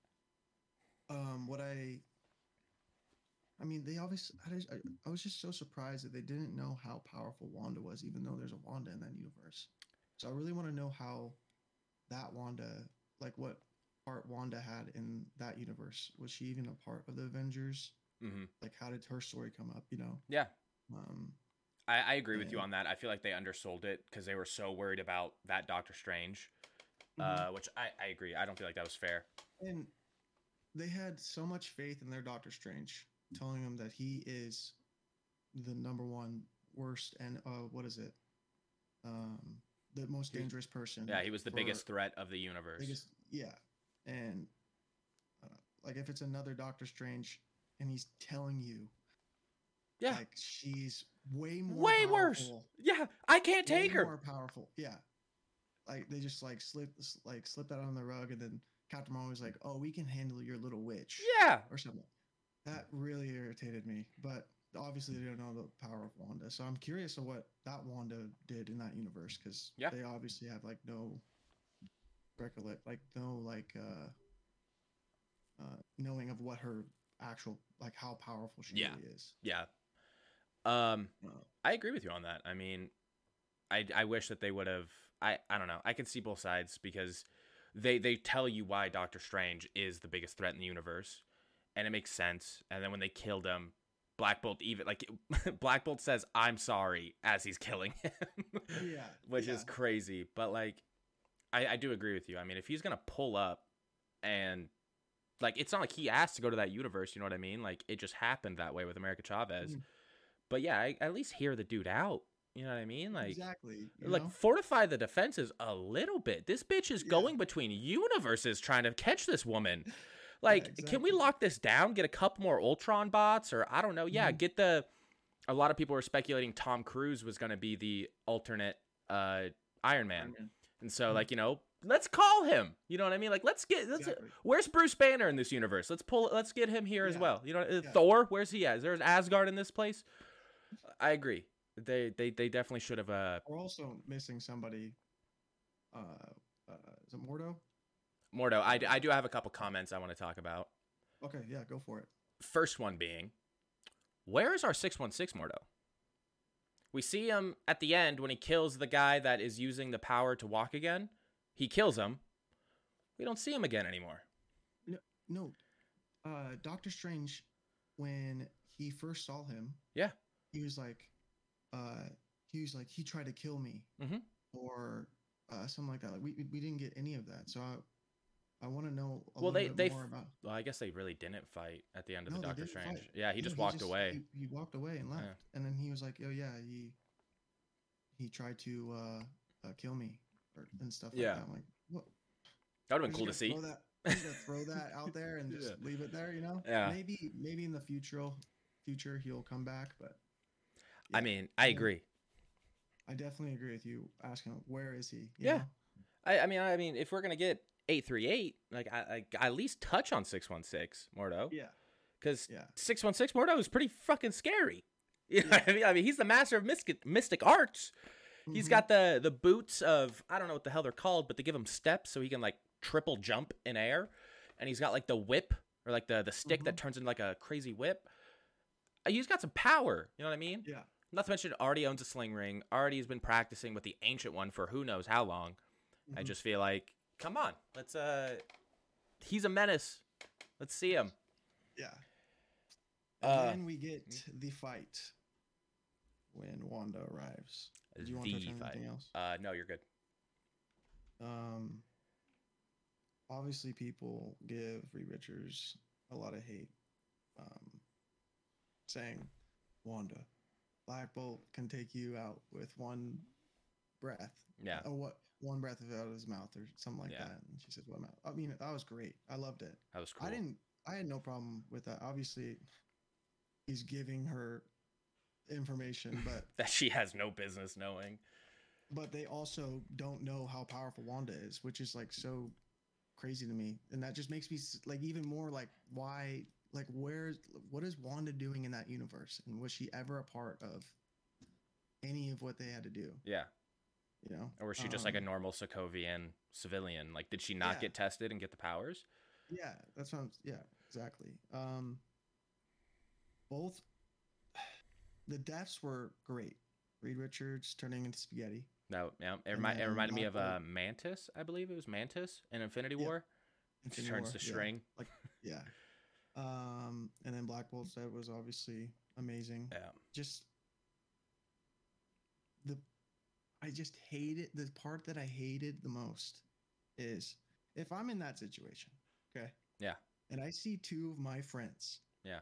um, what I, I mean, they obviously. I, just, I, I was just so surprised that they didn't know how powerful Wanda was, even though there's a Wanda in that universe. So I really want to know how that Wanda, like what part Wanda had in that universe. Was she even a part of the Avengers?
hmm
Like, how did her story come up? You know.
yeah
Um,
I, I agree with you on that i feel like they undersold it because they were so worried about that doctor strange
mhm.
uh, which I, I agree i don't feel like that was fair
And they had so much faith in their Doctor Strange, telling him that he is the number one worst and uh, what is it? Um, the most dangerous person.
yeah he was the biggest threat of the universe
biggest, yeah. And uh, like if it's another Doctor Strange, and he's telling you,
yeah
like she's way more,
way worse yeah i can't take her
more powerful. Yeah, like they just like slip like slipped that on the rug, and then Captain Marvel was like, "Oh, we can handle your little witch."
yeah
or something. That really irritated me. But obviously, they don't know the power of Wanda. So I'm curious of what that Wanda did in that universe because
Yeah.
they obviously have like no recollect, like no like uh, uh, knowing of what her actual like how powerful she
Yeah.
really is.
Yeah. Um, I agree with you on that. I mean, I I wish that they would have. I I don't know. I can see both sides because they they tell you why Doctor Strange is the biggest threat in the universe, and it makes sense. And then when they killed him, Black Bolt even like Black Bolt says I'm sorry as he's killing him,
yeah,
which is crazy. But like, I I do agree with you. I mean, if he's gonna pull up and like it's not like he asked to go to that universe, you know what I mean? Like it just happened that way with America Chavez.
Mhm.
But yeah, I, at least hear the dude out. You know what I mean? Like
exactly.
like
know?
fortify the defenses a little bit. This bitch is
Yeah.
going between universes trying to catch this woman. Like, can we lock this down? Get a couple more Ultron bots, or I don't know. Yeah,
Mhm.
get the. A lot of people were speculating Tom Cruise was going to be the alternate uh, Iron Man,
Iron Man.
And so
Mhm.
like you know, let's call him. You know what I mean? Like, let's get let's.
Exactly.
Where's Bruce Banner in this universe? Let's pull. Let's get him here as well. You know, uh,
Yeah.
Thor. Where's he at? Is there an Asgard in this place? I agree. They they they definitely should have. Uh,
We're also missing somebody. Uh, uh, is it Mordo?
Mordo. I, I do have a couple comments I want to talk about.
Okay, yeah, go for it.
First one being, where is our six one six Mordo? We see him at the end when he kills the guy that is using the power to walk again. He kills him. We don't see him again anymore.
No, no. uh, Doctor Strange, when he first saw him,
Yeah.
he was like, uh, he was like, he tried to kill me,
Mhm.
or uh, something like that. Like we we- we didn't get any of that, so I, I want to know a
Well,
little
they-
bit
they
more about.
Well, I guess they really didn't fight at the end of
No,
the Doctor Strange.
fight.
Yeah, he just walked away.
He, he walked away and left,
Yeah.
and then he was like, oh yeah, he, he tried to uh, uh kill me or, and stuff like
Yeah.
that. I'm like, what?
that would have been cool to see.
Throw that, just throw that out there and just
Yeah.
leave it there, you know?
Yeah.
Maybe maybe in the future future he'll come back, but
I mean, I
Yeah.
agree.
I definitely agree with you asking where is he? you
Yeah.
know?
I, I mean, I mean, if we're gonna get 838, like I, I, I at least touch on 616 Mordo
Yeah.
because
Yeah.
616 Mordo is pretty fucking scary. You know
Yeah.
I mean? I mean, he's the master of mystic, mystic arts. He's
Mhm.
got the the boots of I don't know what the hell they're called, but they give him steps so he can like triple jump in air, and he's got like the whip or like the the stick that turns into like a crazy whip. Uh, He's got some power. You know what I mean?
Yeah.
Not to mention, already owns a sling ring. Already has been practicing with the ancient one for who knows how long. I
Mhm.
just feel like, come on, let's. uh He's a menace. Let's see him.
Yeah. And
Uh,
then we get the fight when Wanda arrives. Do you want to touch on
fight.
anything else?
Uh, no, you're good.
Um, obviously, people give Reed Richards a lot of hate, um, saying, "Wanda, Black Bolt can take you out with one breath,
Yeah.
Oh, what one breath out of his mouth, or something like
Yeah.
that." And she said, "What mouth?" I mean, that was great. I loved it.
That was cool.
I didn't. I had no problem with that. Obviously, he's giving her information, but
that she has no business knowing.
but they also don't know how powerful Wanda is, which is like so crazy to me, and that just makes me like even more like why like where's what is Wanda doing in that universe, and was she ever a part of any of what they had to do?
Yeah.
You know,
Or was she just like a
Um,
normal Sokovian civilian? Like, did she not
Yeah.
get tested and get the powers?
Yeah, that's what I'm. Yeah, exactly. Um, both the deaths were great. Reed Richards turning into spaghetti.
No, yeah. It, remi- it reminded me of uh, Mantis, I believe it was Mantis in Infinity
Yeah.
War. She turns
War,
to
yeah.
like
Yeah. Um, and then Black Bolt said was obviously amazing.
Yeah.
Just the I just hated the part that I hated the most is if I'm in that situation, okay?
Yeah.
And I see two of my friends
Yeah.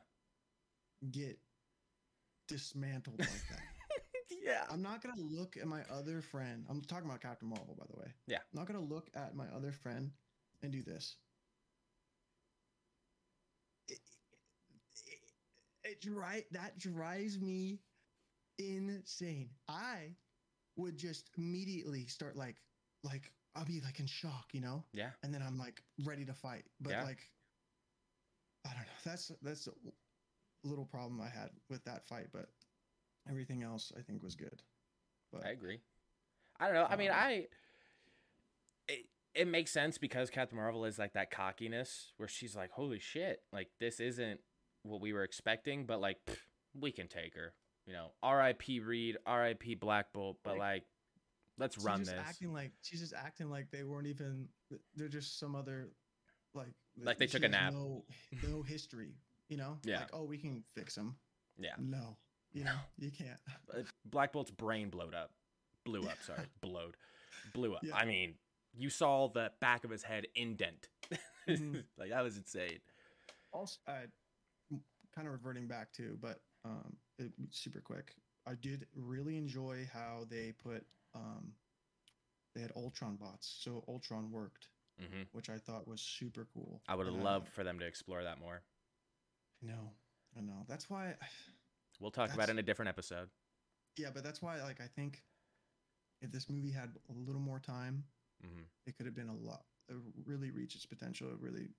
get dismantled like that.
yeah.
I'm not gonna look at my other friend. I'm talking about Captain Marvel, by the way.
Yeah.
I'm not gonna look at my other friend and do this. It, it, it dri- that drives me insane. I would just immediately start like, like I'll be like in shock, you know,
Yeah.
and then I'm like ready to fight. But
Yeah.
like, I don't know. That's that's a little problem I had with that fight, but everything else I think was good. But
I agree. I don't know. I mean,
Um,
I it, it makes sense because Captain Marvel is like that cockiness where she's like, "Holy shit! Like this isn't what we were expecting, but like pff, we can take her." You know, R.I.P. Reed, R.I.P. Black Bolt, but
Like,
like, let's run this.
acting like she's just acting like they weren't even. They're just some other, like
Like they took a nap.
No, no history. You know.
Yeah.
Like oh, we can fix them.
Yeah.
No. You know you can't.
Black Bolt's brain blowed up, blew up. Sorry, blowed, blew up.
Yeah.
I mean, you saw the back of his head indent.
Mhm.
like that was insane.
also uh, kind of reverting back to but um super quick. I did really enjoy how they put um they had ultron bots so ultron worked
hmm
which i thought was super cool.
I would have loved for them to explore that more.
i know i know. That's why
We'll talk about it in a different episode.
yeah but that's why like i think if this movie had a little more time
hmm
it could have been a lot it really reach its potential really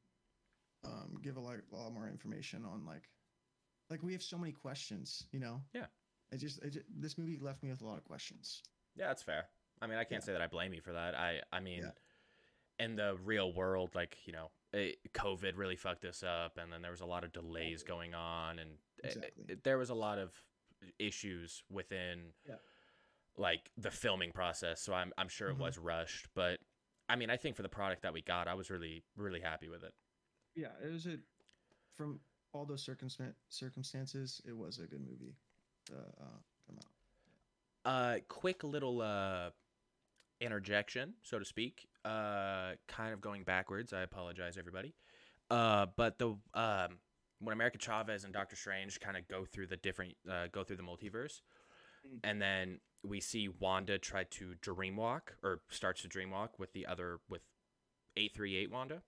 um give a lot, a lot more information on like like we have so many questions you know
Yeah.
it just, it just this movie left me with a lot of questions
Yeah, that's fair. I mean, I can't
Yeah.
say that I blame you for that. I, I mean,
Yeah.
in the real world, like you know, it, COVID really fucked us up, and then there was a lot of delays going on, and eh,
Exactly.
it- there was a lot of issues within,
Yeah.
like the filming process. So I'm, I'm sure it mm-hmm. was rushed, but I mean, I think for the product that we got, I was really, really happy with it.
yeah it was a from all those circumstan- circumstances it was a good movie to uh, come out
Uh, quick little uh interjection, so to speak. Uh, kind of going backwards. I apologize, everybody. Uh, but the um when America Chavez and Doctor Strange kind of go through the different uh, go through the multiverse,
Mm.
and then we see Wanda try to dreamwalk or starts to dreamwalk with the other with eight three eight Wanda.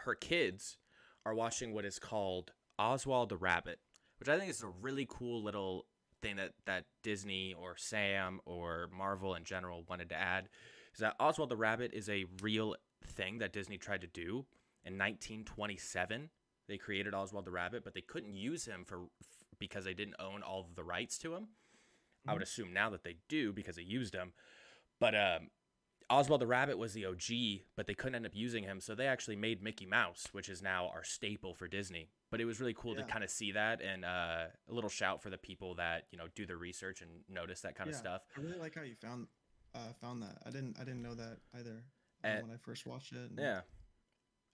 Her kids are watching what is called Oswald the Rabbit, which I think is a really cool little thing that that Disney or Sam or Marvel in general wanted to add is that Oswald the Rabbit is a real thing that Disney tried to do in 1927. They created Oswald the Rabbit, but they couldn't use him for because they didn't own all of the rights to him. I would assume now that they do because they used him. But um, Oswald the Rabbit was the OG, but they couldn't end up using him, so they actually made Mickey Mouse, which is now our staple for Disney. But it was really cool
Yeah.
to kind of see that, and uh, a little shout for the people that you know do the research and notice that kind of stuff.
I really like how you found uh, found that. I didn't I didn't know that either uh,
Uh,
when I first watched it. and-
Yeah.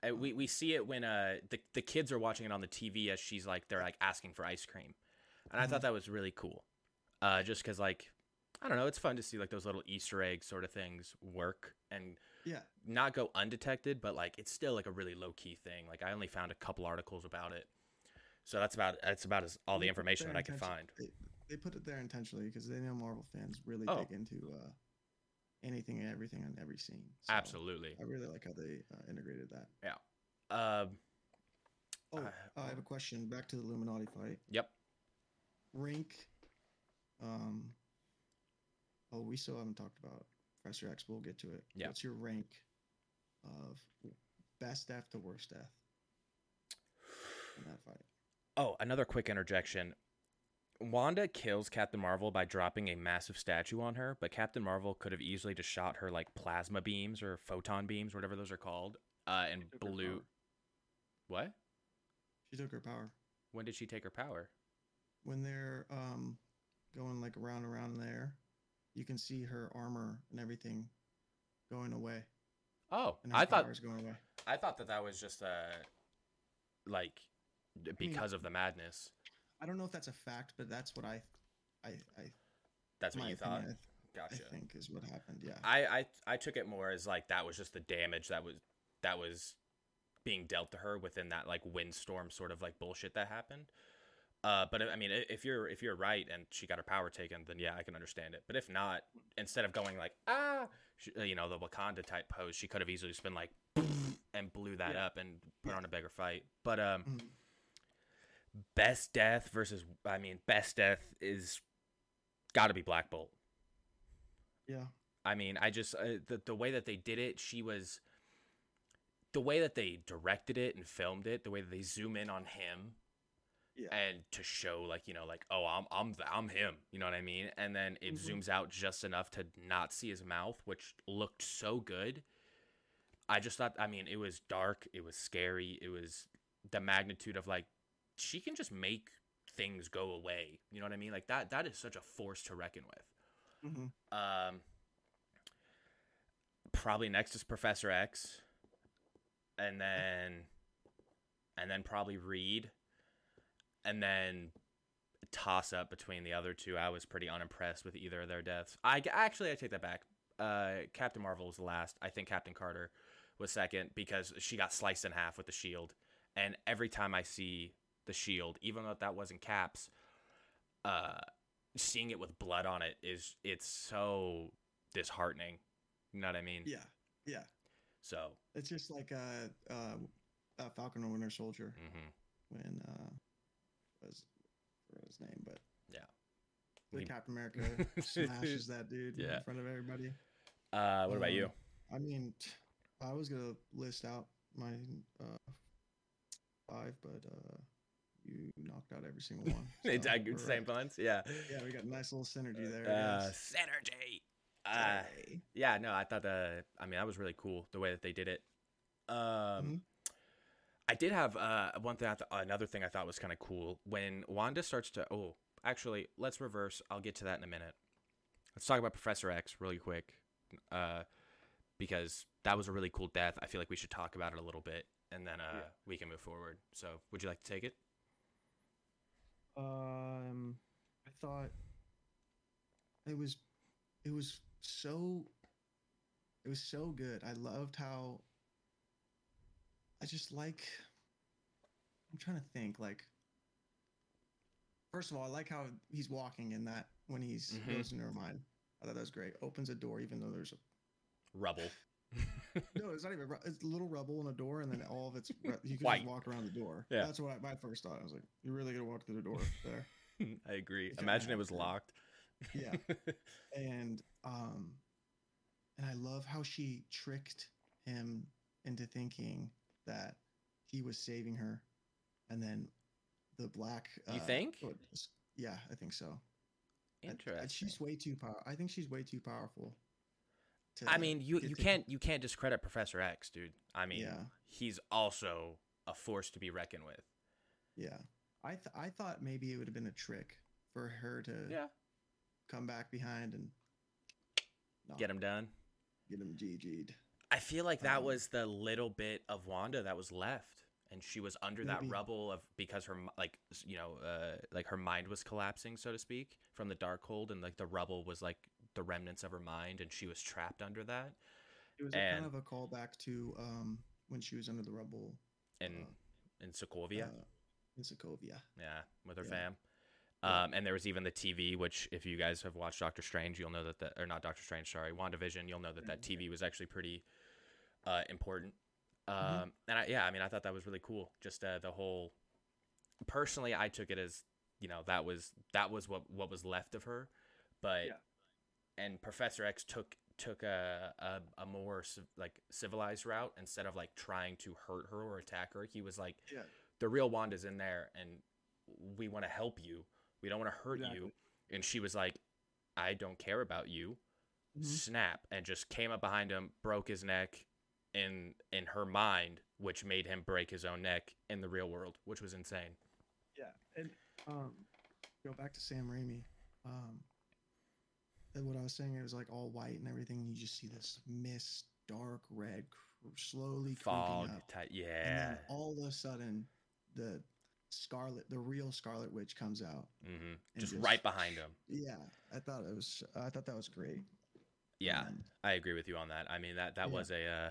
Uh, we, we see it when uh the, the kids are watching it on the TV as she's like they're like asking for ice cream, and I thought that was really cool, uh just because like I don't know it's fun to see like those little Easter egg sort of things work and
Yeah.
not go undetected, but like it's still like a really low key thing. Like I only found a couple articles about it, so that's about that's about as all the
They put it
information that I could find.
They, they put it there intentionally because they know Marvel fans really
Oh.
dig into uh, anything and everything on every scene. So
Absolutely.
I really like how they uh, integrated that. Yeah.
Um.
Oh,
Uh,
I have a question. Back to the Illuminati fight.
Yep.
Rank. Um. Oh, we still haven't talked about Professor X. We'll get to it.
Yeah.
What's your rank of best death to worst death in that fight?
Oh, another quick interjection. Wanda kills Captain Marvel by dropping a massive statue on her, but Captain Marvel could have easily just shot her like plasma beams or photon beams, whatever those are called, uh, and blew. What?
She took her power
When did she take her power?
when they're um going like around around in the air. You can see her armor and everything going away,
Oh,
and her
I thought
going away.
I thought that that was just uh, like because of the madness.
I don't know if that's a fact, but that's what I, I, I
That's what
my
you thought. Gotcha.
I think is what happened. Yeah.
I, I I took it more as like that was just the damage that was that was being dealt to her within that like windstorm sort of like bullshit that happened. Uh, but I mean, if you're if you're right and she got her power taken, then yeah, I can understand it. But if not, instead of going like ah, she, uh, you know, the Wakanda type pose, she could have easily just been like and blew that
Yeah.
up and put on a bigger fight. But um,
Mhm.
best death versus I mean, best death is got to be Black Bolt.
Yeah.
I mean, I just uh, the the way that they did it, she was the way that they directed it and filmed it, the way that they zoom in on him
Yeah.
and to show like, you know, like, oh, I'm I'm I'm him, you know what I mean? And then it
Mhm.
zooms out just enough to not see his mouth, which looked so good. I just thought I mean, it was dark, it was scary, it was the magnitude of like she can just make things go away. You know what I mean? Like that that is such a force to reckon with.
hmm
Um, probably next is Professor X, and then, and then probably Reed, and then toss up between the other two. I was pretty unimpressed with either of their deaths. I actually I take that back. Uh, Captain Marvel was the last. I think Captain Carter was second because she got sliced in half with the shield. And every time I see the shield, even though that wasn't Caps, uh, seeing it with blood on it is it's so disheartening. You know what I mean?
Yeah. Yeah.
So,
It's just like a, uh, uh Falcon and Winter Soldier
hmm
when uh was his name, but
Yeah. We-
Captain America smashes that dude
Yeah.
in front of everybody.
uh, what about you?
Um, I mean, I was gonna list out my uh five, but uh you knocked out every single one.
It's
so
uh,
we're
same
right.
bunch. Yeah.
Yeah, we got a nice little synergy there. I
Uh, synergy. Uh, yeah, no, I thought the. I mean, that was really cool the way that they did it. Um,
Mhm.
I did have uh one thing. I th- another thing I thought was kind of cool when Wanda starts to. Oh, actually, let's reverse. I'll get to that in a minute. Let's talk about Professor X really quick, uh, because that was a really cool death. I feel like we should talk about it a little bit, and then uh,
Yeah.
we can move forward. So, would you like to take it?
Um, I thought it was, it was so, it was so good. I loved how. I just like. I'm trying to think. Like, first of all, I like how he's walking in that when he's
Mhm.
goes into her mind. I thought that was great. Opens a door, even though there's a
Rubble.
no, it's not even. It's a little rubble in a door, and then all of it's you can just walk around the door.
Yeah.
that's what I, my first thought. I was like, "You're really gonna walk through the door there?"
I agree.
kinda
Imagine it was locked.
Yeah. and um and i love how she tricked him into thinking that he was saving her, and then the black.
You
uh,
think?
Yeah, I think so. I- I-
Interesting.
she's way too power. I think she's way too powerful. to
I mean, you you
taken-
can't you can't discredit Professor X, dude. I mean,
Yeah.
he's also a force to be reckoned with.
Yeah, I th- I thought maybe it would have been a trick for her to yeah come back behind and no,
Get him done.
get him GG'd.
I feel like that
Um,
was the little bit of Wanda that was left, and she was under that rubble of because her like you know uh, like her mind was collapsing, so to speak, from the Darkhold, and like the rubble was like the remnants of her mind, and she was trapped under that.
It was a
And-
kind of a callback to um when she was under the rubble
in
Uh,
in Sokovia,
uh, in Sokovia.
yeah, with her
yeah.
fam. Um, and there was even the TV, which if you guys have watched Doctor Strange, you'll know that that or not Doctor Strange, sorry, WandaVision, you'll know that that TV was actually pretty uh, important. Um,
Mhm.
and I, yeah, I mean, I thought that was really cool. Just uh, the whole. Personally, I took it as you know that was that was what what was left of her, but
Yeah.
and Professor X took took a a, a more like civilized route instead of like trying to hurt her or attack her. He was like,
Yeah.
the real Wanda's in there, and we want to help you. We don't want to hurt you. And she was like, I don't care about you.
Mhm.
Snap, and just came up behind him, broke his neck in in her mind, which made him break his own neck in the real world, which was insane.
Yeah, and um, go back to Sam Raimi. Um, and what I was saying, it was like all white and everything. And you just see this mist, dark red, cr- slowly
Fog
up,
type,
and
yeah.
then all of a sudden, the Scarlet, the real Scarlet Witch, comes out.
hmm
and
Just
just-
right behind him.
Yeah, I thought it was. I thought that was great.
Yeah,
And
I agree with you on that. I mean that that
Yeah.
was a. Uh,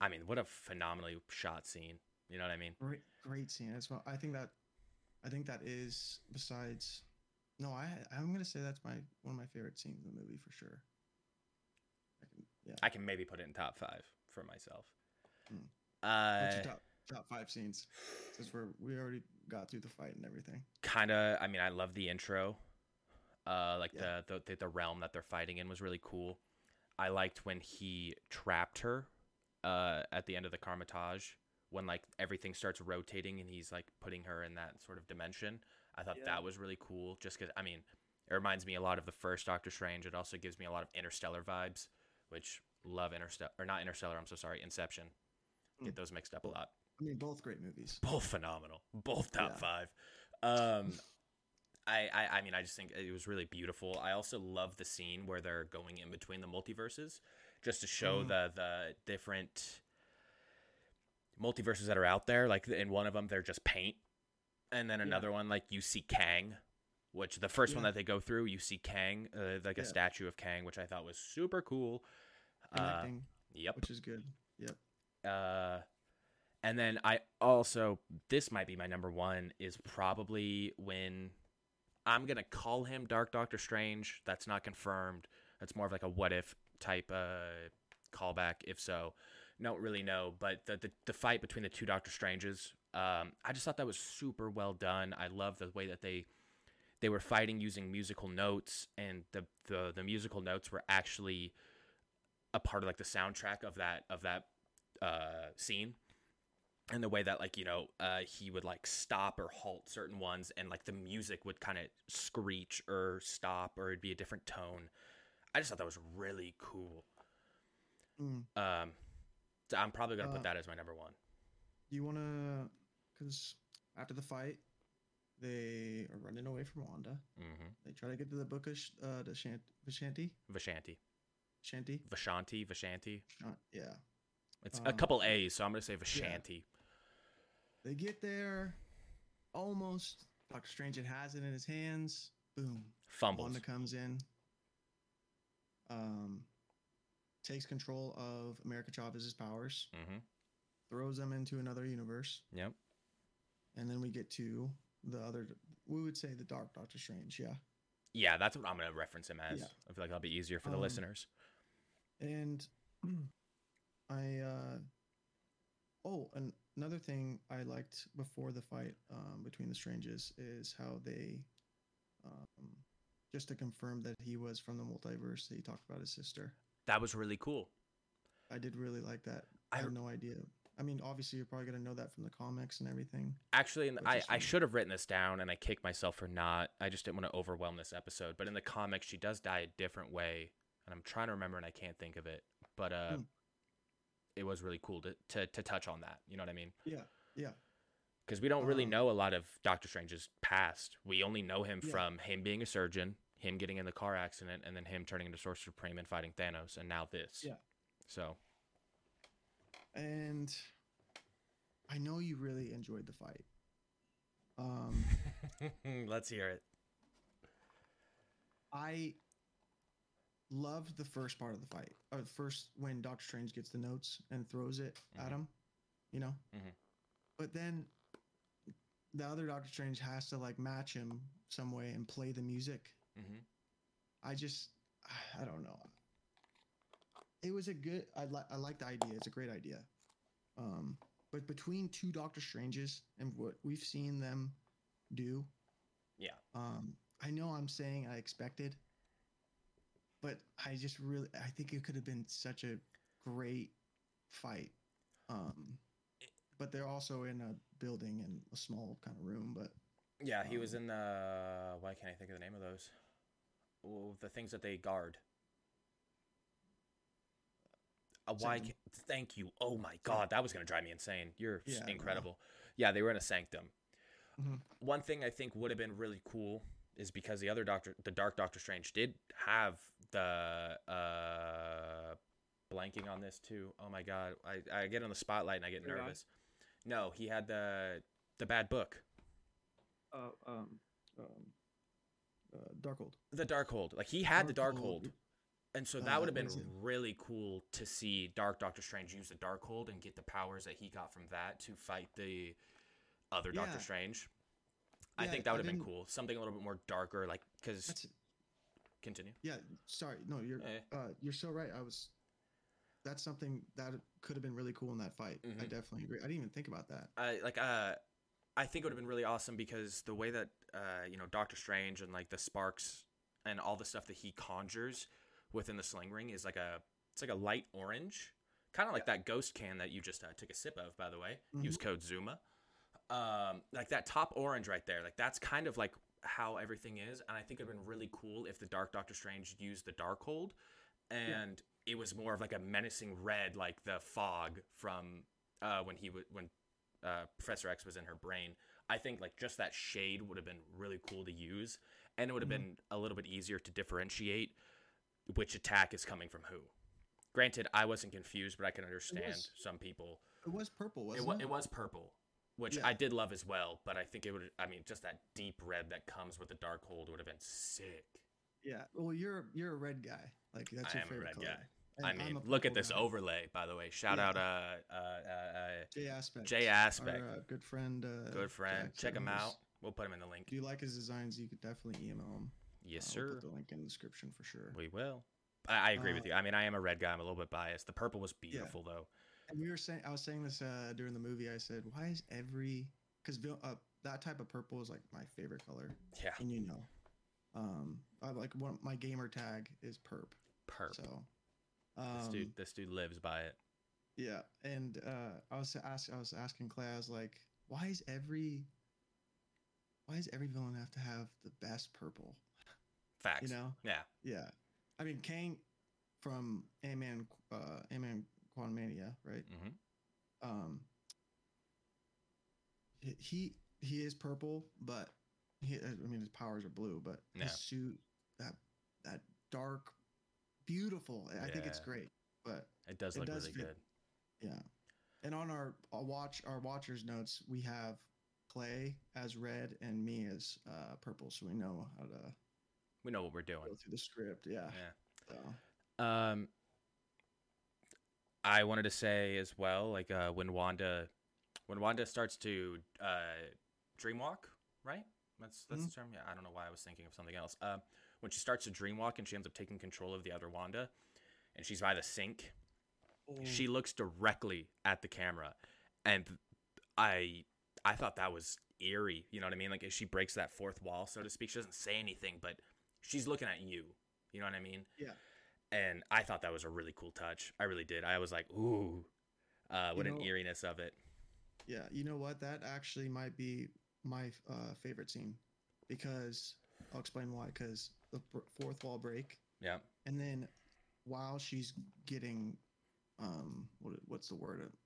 I mean, what a phenomenally shot scene. You know what I mean?
great, great scene as well. I think that, I think that is besides. No, I I'm gonna say that's my one of my favorite scenes in the movie for sure. I can, yeah.
I can maybe put it in top five for myself.
Mm.
Uh,
top top five scenes? Since we're we already got through the fight and everything.
kind of. I mean, I love the intro. Uh, like
Yeah.
the, the the realm that they're fighting in was really cool. I liked when he trapped her. Uh, at the end of the Kamar-Taj, when like everything starts rotating and he's like putting her in that sort of dimension. I thought
Yeah.
that was really cool. Just because I mean, it reminds me a lot of the first Doctor Strange. It also gives me a lot of Interstellar vibes, which love Interstellar or not Interstellar. I'm so sorry, Inception. Get
Mm.
those mixed up a lot.
I mean, both great movies.
both phenomenal both top
Yeah.
five um I, I i mean i just think it was really beautiful i also love the scene where they're going in between the multiverses just to show
Mhm.
the the different multiverses that are out there like in one of them they're just paint and then
Yeah.
another one like you see kang which the first one that they go through you see kang uh, like a statue of kang which i thought was super cool uh, yep
which is good. Yep.
uh and then i also this might be my number one is probably when i'm gonna call him dark doctor strange that's not confirmed that's more of like a what if type uh callback? If so don't really know but the the, the fight between the two doctor stranges um i just thought that was super well done. I love the way that they they were fighting using musical notes and the the, the musical notes were actually a part of like the soundtrack of that of that uh, scene. And the way that like you know uh, he would like stop or halt certain ones and like the music would kind of screech or stop or it'd be a different tone i just thought that was really cool
Mm.
um so i'm probably gonna
Uh,
put that as my number one
you want to? Because after the fight, they are running away from Wanda.
mm-hmm.
They try to get to the book of Sh- uh, the Shant- Vishanti.
vashanti
Shanti.
vashanti vashanti
Shan- Yeah.
it's a
Um,
couple a's so i'm gonna say vashanti
They get there, almost. Doctor Strange it has it in his hands. Boom.
fumbles
Wanda comes in. Um, takes control of America Chavez's powers,
mm-hmm.
throws them into another universe,
yep
and then we get to the other. We would say the Dark Doctor Strange, yeah.
yeah that's what i'm gonna reference him as
Yeah.
i feel like that'll be easier for the
Um,
listeners
And I uh oh, and another thing I liked before the fight um, between the Stranges is how they um, just to confirm that he was from the multiverse. that He talked about his sister.
that was really cool
I did really like that. I,
I
have no idea. I mean, obviously, you're probably gonna know that from the comics and everything.
Actually, I, I should have written this down and I kicked myself for not. I just didn't want to overwhelm this episode. But in the comics, she does die a different way. And I'm trying to remember and I can't think of it. But uh,
Hmm.
it was really cool to, to, to touch on that. You know what I mean?
Yeah, yeah,
Because we don't really know a lot of Doctor Strange's past. We only know him
Yeah.
from him being a surgeon, him getting in the car accident, and then him turning into Sorcerer Supreme and fighting Thanos, and now this.
Yeah.
So,
and I know you really enjoyed the fight. Um,
let's hear it.
I loved the first part of the fight, or the first when Doctor Strange gets the notes and throws it
Mhm.
at him, you know.
Mhm.
But then the other Doctor Strange has to like match him some way and play the music.
hmm
I just, I don't know. It was a good. I like. I like the idea. It's a great idea. Um, but between two Doctor Stranges and what we've seen them do,
Yeah.
um, I know I'm saying I expected, but I just really I think it could have been such a great fight. Um, but they're also in a building in a small kind of room. But
Yeah, he was
Um,
in the. Why can't I think of the name of those? Well, the things that they guard. Uh, why? Can't, thank you. Oh my god, that was gonna drive me insane. You're
Yeah,
incredible. Yeah, they were in a sanctum.
Mhm.
One thing I think would have been really cool is because the other Doctor, the Dark Doctor Strange, did have the uh, blanking on this too. Oh my god, I, I get on the spotlight and I get
Third Eye?
nervous. No, he had the the bad book.
Uh, um,
um, uh, Darkhold.
the Darkhold. Like he had the
Darkhold.
Darkhold. And so
Uh,
that would have been really cool to see Dark Doctor Strange use the Darkhold and get the powers that he got from that to fight the other Doctor
Yeah.
Strange. I think that
I
would have been cool. Something a little bit more darker, like because continue.
yeah. Sorry, no, you're
Eh.
uh, you're so right. I was. That's something that could have been really cool in that fight. I
Mhm.
definitely agree. I didn't even think about that.
I like uh I think it would have been really awesome because the way that uh you know Doctor Strange and like the sparks and all the stuff that he conjures within the sling ring is like a it's like a light orange, kind of like that ghost can that you just uh, took a sip of by the way. Use code Zuma. Um like that top orange right there. Like that's kind of like how everything is and I think it would have been really cool if the Dark Doctor Strange used the Darkhold and it was more of like a menacing red like the fog from uh when he would when uh, Professor X was in her brain. I think like just that shade would have been really cool to use, and it would have
Mhm.
been a little bit easier to differentiate which attack is coming from who. Granted, I wasn't confused, but I can understand
was-
some people.
It was purple,
It,
wasn't
wa-
it?
it was purple, which
Yeah.
I did love as well. But I think it would. I mean, just that deep red that comes with the Darkhold would have been sick.
Yeah. Well, you're you're a red guy. Like that's
I
your
am a
favorite
red
color.
guy. I mean, look at this
guy.
overlay, by the way. Shout
Yeah.
out, uh, uh, uh,
Jay Aspect.
Jay Aspect.
Our, uh, good friend. Uh,
uh, good friend.
Jack
Check him out. We'll put him in the link.
If you like his designs, you could definitely email him.
Yes,
Uh,
sir.
We'll put the link in the description for sure.
We will. I, I agree with
Uh,
you. I mean, I am a red guy. I'm a little bit biased. The purple was beautiful, though.
And we were saying, I was saying this uh, during the movie. I said, why is every because uh, that type of purple is like my favorite color,
Yeah,
and you know, um, I like one my gamer tag is perp.
perp.
So,
this
um,
dude, this dude lives by it.
Yeah, and uh, I was to ask, I was asking Clay, I was like, why is every, why does every villain have to have the best purple?
Facts.
You know?
Yeah.
Yeah, I mean Kang from Ant Man, uh, Ant Man Quantumania, right?
hmm
Um, he he is purple, but he, I mean his powers are blue, but
Yeah.
his suit that that dark, beautiful. I think it's great, but
It does
It
look
does
really
fit.
good.
Yeah. And on our, our watch our watchers notes, we have Clay as red and me as uh, purple, so we know how to
We know what we're
go
doing.
through the script. Yeah.
Yeah.
So,
Um, I wanted to say as well, like uh, when Wanda, when Wanda starts to uh, dreamwalk, right? That's that's the term. Yeah, I don't know why I was thinking of something else. Uh, when she starts to dreamwalk and she ends up taking control of the other Wanda, and she's by the sink, she looks directly at the camera, and I I thought that was eerie. You know what I mean? Like she breaks that fourth wall, so to speak. She doesn't say anything, but she's looking at you. You know what I mean?
Yeah.
And I thought that was a really cool touch. I really did. I was like, ooh. Uh, what
You
an eeriness of it.
Yeah, you know what? That actually might be my uh, favorite scene because I'll explain why. Because the fourth wall break,
Yeah.
and then while she's getting, um, what what's the word? Uh,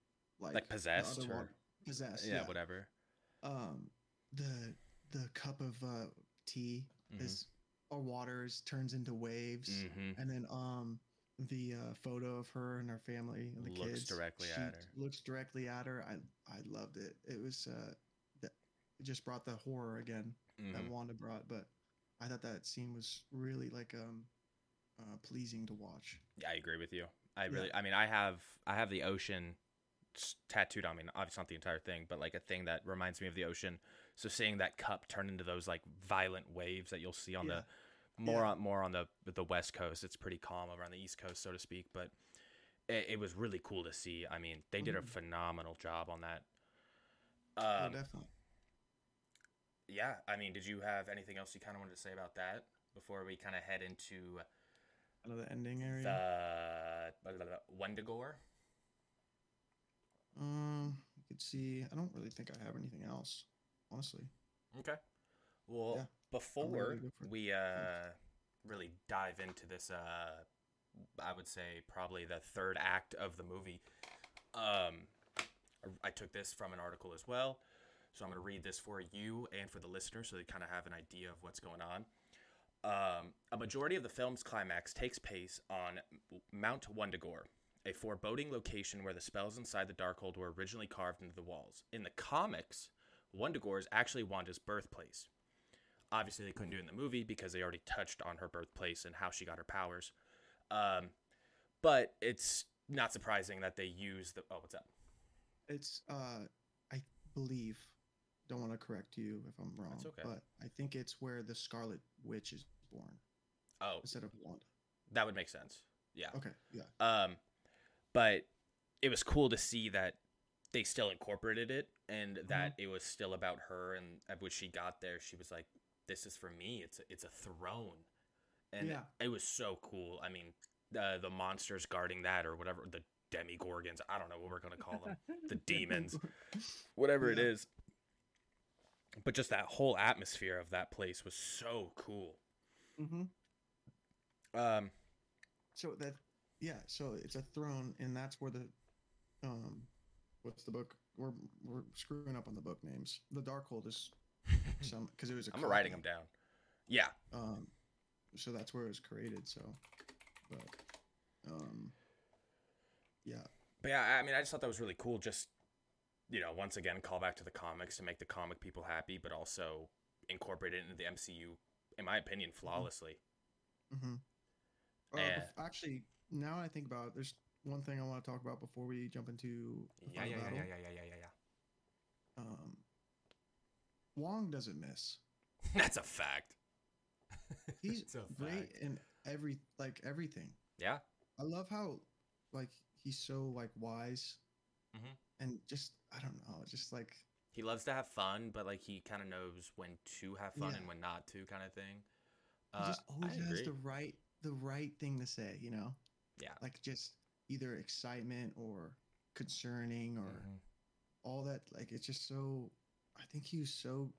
Like
Like possessed or
wall- possessed.
yeah,
Yeah,
whatever.
Um, the the cup of uh, tea
Mhm.
is or waters turns into waves,
Mhm.
and then um the uh, photo of her and her family and the
Looks
kids
directly at her.
looks directly at her i i loved it it was uh it just brought the horror again that
Mhm.
wanda brought but i thought that scene was really like um uh pleasing to watch
Yeah, I agree with you. I
Yeah.
really, I mean, I have, I have the ocean tattooed on me. Obviously, not the entire thing, but like a thing that reminds me of the ocean. So seeing that cup turn into those like violent waves that you'll see on
Yeah.
the more
Yeah.
on more on the the west coast. It's pretty calm over on the east coast, so to speak. But it, it was really cool to see. I mean, they did a
Mhm.
phenomenal job on that.
oh
Um,
definitely
yeah, I mean, did you have anything else you kind of wanted to say about that before we kind of head into
another ending area
the Wundagore?
um you could see i don't really think i have anything else honestly
Okay. Well,
Yeah.
before
ready to go for it.
we uh, really dive into this, uh, I would say probably the third act of the movie. Um, I took this from an article as well, so I'm going to read this for you and for the listeners so they kind of have an idea of what's going on. Um, a majority of the film's climax takes place on Mount Wundagore, a foreboding location where the spells inside the Darkhold were originally carved into the walls. In the comics, Wundagore is actually Wanda's birthplace. Obviously, they couldn't do it in the movie because they already touched on her birthplace and how she got her powers. Um, but it's not surprising that they use the. Oh, what's up?
it's uh i believe don't want to correct you if i'm wrong
okay.
but i think it's where the scarlet witch is born
Oh,
instead of wanda
that would make sense. Yeah.
okay yeah
Um, but it was cool to see that they still incorporated it and that it was still about her. And uh, when she got there, she was like, "This is for me. It's a, it's a throne," and
Yeah.
it was so cool. I mean, the the monsters guarding that or whatever the demigorgons. I don't know what we're gonna call them. the demons, whatever it
Yeah.
is. But just that whole atmosphere of that place was so cool.
mm-hmm.
Um,
So that yeah, so it's a throne, and that's where the um, what's the book? We're we're screwing up on the book names. The Darkhold is some because it was. A
I'm writing them down. Yeah,
Um, so that's where it was created. So, but um, yeah,
But yeah, I mean, I just thought that was really cool. Just you know, once again, call back to the comics to make the comic people happy, but also incorporate it into the MCU, in my opinion, flawlessly.
mm-hmm. uh,
Eh.
bef- actually, now I think about it, there's one thing I want to talk about before we jump into
Yeah, yeah, yeah,
battle.
yeah, yeah, yeah, yeah, yeah,
Um, Wong doesn't miss.
That's a fact.
He's
a
great
fact.
in every like everything.
Yeah,
I love how like he's so like wise
Mhm.
and just I don't know, just like
he loves to have fun, but like he kind of knows when to have fun
Yeah.
and when not to, kind of thing.
he
Uh,
just always
I
has the right the right thing to say, you know?
Yeah.
Like just either excitement or concerning or
Mhm.
all that like it's just so I think he was so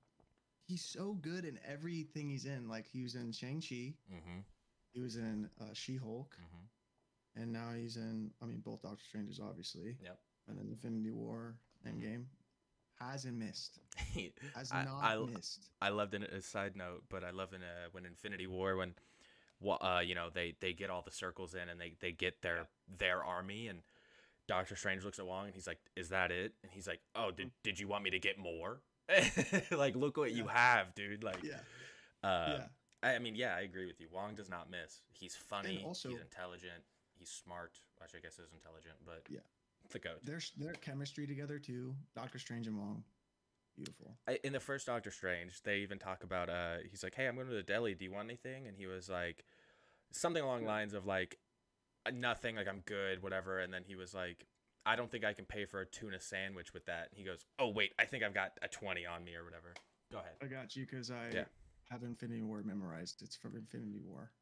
he's so good in everything he's in. Like he was in Shang-Chi,
Mhm.
he was in uh, She-Hulk,
Mhm.
and now he's in I mean both Doctor Strangers obviously.
Yep.
And then Infinity War. Endgame. Hasn't missed. Has
I-
not
I-
missed.
I loved in a side note, but I love in a, when Infinity War when, uh, you know, they they get all the circles in and they they get their their army and Doctor Strange looks at Wong and he's like, "Is that it?" And he's like, "Oh, did did you want me to get more? like, look what you have, dude. Like,
Yeah.
uh,
yeah.
I, I mean, yeah, I agree with you. Wong does not miss. He's funny.
also-
he's intelligent. He's smart. Which I guess is intelligent, but
Yeah.
The goat.
Their their chemistry together too. Doctor Strange and Wong. Beautiful.
I, in the first Doctor Strange, they even talk about uh he's like, "Hey, I'm going to the deli. Do you want anything?" And he was like something along the lines of like "Uh, nothing, like I'm good, whatever. And then he was like, "I don't think I can pay for a tuna sandwich with that." And he goes, "Oh, wait, I think I've got a 20 on me or whatever." Go ahead.
I got you because I
Yeah.
have Infinity War memorized. It's from Infinity War.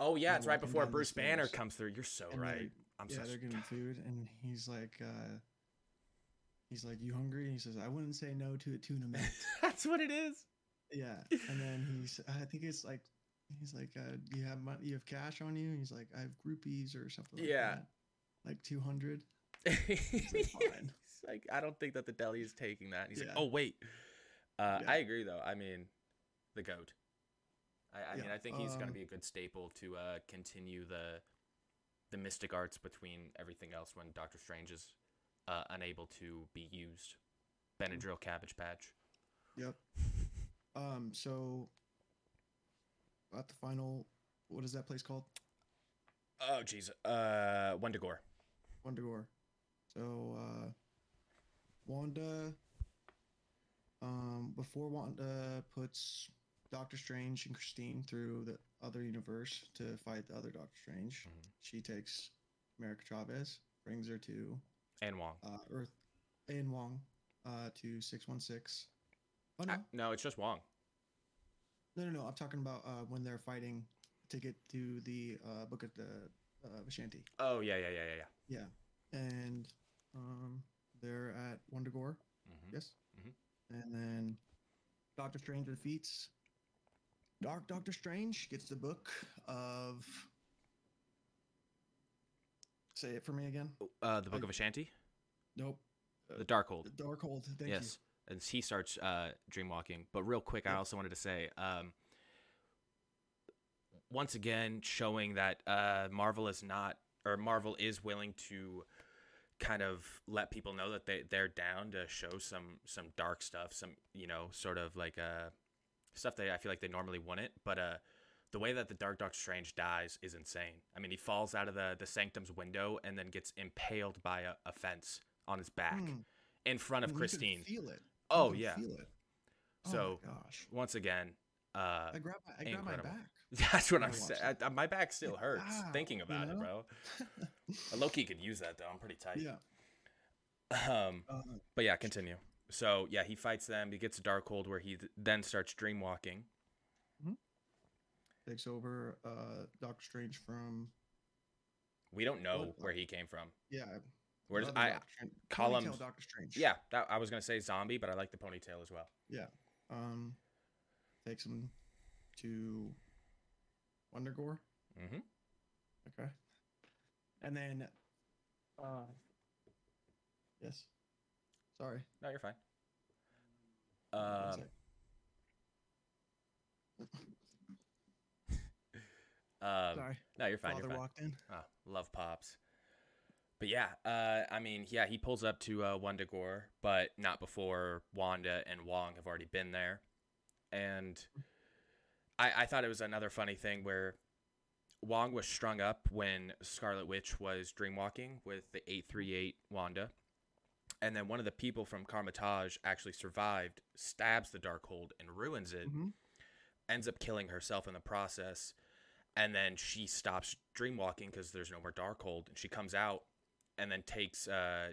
Oh yeah,
They're
it's right before Bruce Banner comes through. You're so
And
right. I'm
yeah, they're getting food, and he's like, uh, he's like, "You hungry?" And he says, "I wouldn't say no to a tuna melt."
That's what it is.
yeah, and then he's, I think it's like, he's like, uh, you have money? You have cash on you?" And he's like, "I have groupies or something." Like
Yeah.
that. like two hundred.
He's like, I don't think that the deli is taking that. He's like, oh wait. Uh,
Yeah.
I agree though. I mean, the goat. I, I mean, I think he's going
um,
to be a good staple to uh, continue the the mystic arts between everything else when Doctor Strange is uh, unable to be used. Benadryl Cabbage Patch.
Yep. Um. So, at the final, what is that place called?
Oh jeez. Uh, Wendigore.
Wundagore. So, uh, Wanda. Um, before Wanda puts Doctor Strange and Christine through the other universe to fight the other Doctor Strange,
Mhm.
she takes America Chavez, brings her to
And Wong.
uh, Earth, and Wong, uh, to six one six. Oh no,
Uh, no, it's just Wong.
no, no, no! I'm talking about uh, when they're fighting to get to the uh, book of the uh, Vishanti.
Oh yeah, yeah, yeah, yeah, yeah.
Yeah, and um, they're at Wundagore.
Mm-hmm.
Yes.
Mhm.
And then Doctor Strange defeats Dark Doctor Strange gets the book of. Say it for me again.
Uh, the Book
I-
of Ashanti,
Nope.
the Darkhold.
The Darkhold. Thank
yes, and he starts uh, dreamwalking. But real quick, I also wanted to say, um, once again, showing that uh, Marvel is not, or Marvel is willing to kind of let people know that they they're down to show some some dark stuff, some you know sort of like uh stuff that I feel like they normally wouldn't. But uh, the way that the Dark Doctor Strange dies is insane. I mean, he falls out of the the sanctum's window and then gets impaled by a, a fence on his back
Hmm.
in front of
You
Christine.
Feel it.
Oh yeah.
Feel it. Oh
So
gosh.
once again, uh,
I grab my, I grab my back.
that's what I'm saying. My back still hurts
ow,
thinking
you
about it,
know?
bro. Loki could use that though. I'm pretty tight.
yeah.
Um,
Uh,
but yeah, continue. So yeah, he fights them. He gets a Darkhold where he th- then starts dreamwalking.
takes over uh, Doctor Strange from.
We don't know
Well,
where he came from.
Yeah.
Where does I
Doctor Strange-
call him-
Doctor Strange.
Yeah, that, I was gonna say zombie, but I like the ponytail as well.
Yeah. Um, takes him to Wundagore.
Mm-hmm.
Okay. And then, uh, yes. Sorry.
No, you're fine. Um, um,
Sorry.
no, you're fine.
Father
You're fine.
walked in.
Oh, love pops. But yeah, uh, I mean, yeah, he pulls up to uh, Wundagore, but not before Wanda and Wong have already been there. And I, I thought it was another funny thing where Wong was strung up when Scarlet Witch was dreamwalking with the 838 Wanda. And then one of the people from Kamar-Taj actually survived, stabs the Darkhold, and ruins it
Mhm.
ends up killing herself in the process and then she stops dreamwalking because there's no more darkhold and she comes out and then takes uh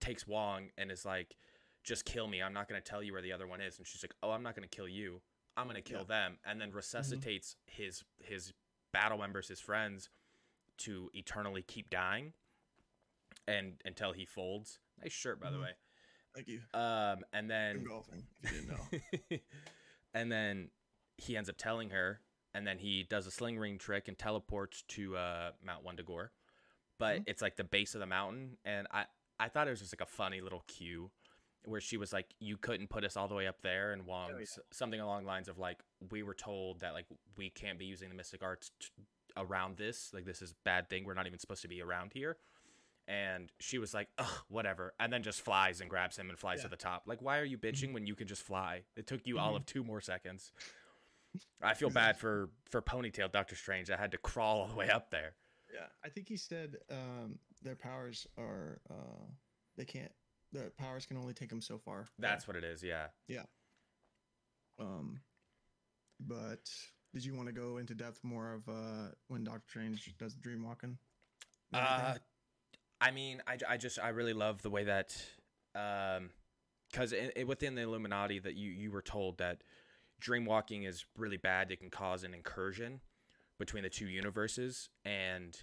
takes wong and is like just kill me. I'm not going to tell you where the other one is. And she's like oh i'm not going to kill you. I'm going to kill
Yeah.
them. And then resuscitates his his battle members his friends to eternally keep dying and until he folds nice shirt by the
Mhm.
way
Thank you.
um and then
Been golfing. If you didn't know.
and then he ends up telling her, and then he does a sling ring trick and teleports to uh, Mount Wundagore. But
Mhm.
it's like the base of the mountain, and I I thought it was just like a funny little cue where she was like, "You couldn't put us all the way up there," and Wong
Oh, yeah.
something along the lines of like, "We were told that like we can't be using the mystic arts t- around this. Like this is a bad thing. We're not even supposed to be around here." And she was like, "Ugh, whatever," and then just flies and grabs him and flies to the top. Like, why are you bitching when you can just fly? It took you all
Mhm.
of two more seconds. I feel bad for for Ponytail Doctor Strange. I had to crawl all the way up there.
yeah. I think he said um, their powers are uh, they can't. The powers can only take them so far.
That's what it is. Yeah. Yeah.
Um, but did you want to go into depth more of uh, when Doctor Strange does dream walking?
Uh? I mean, I, I just I really love the way that um because it, it, within the Illuminati that you you were told that dream walking is really bad. It can cause an incursion between the two universes, and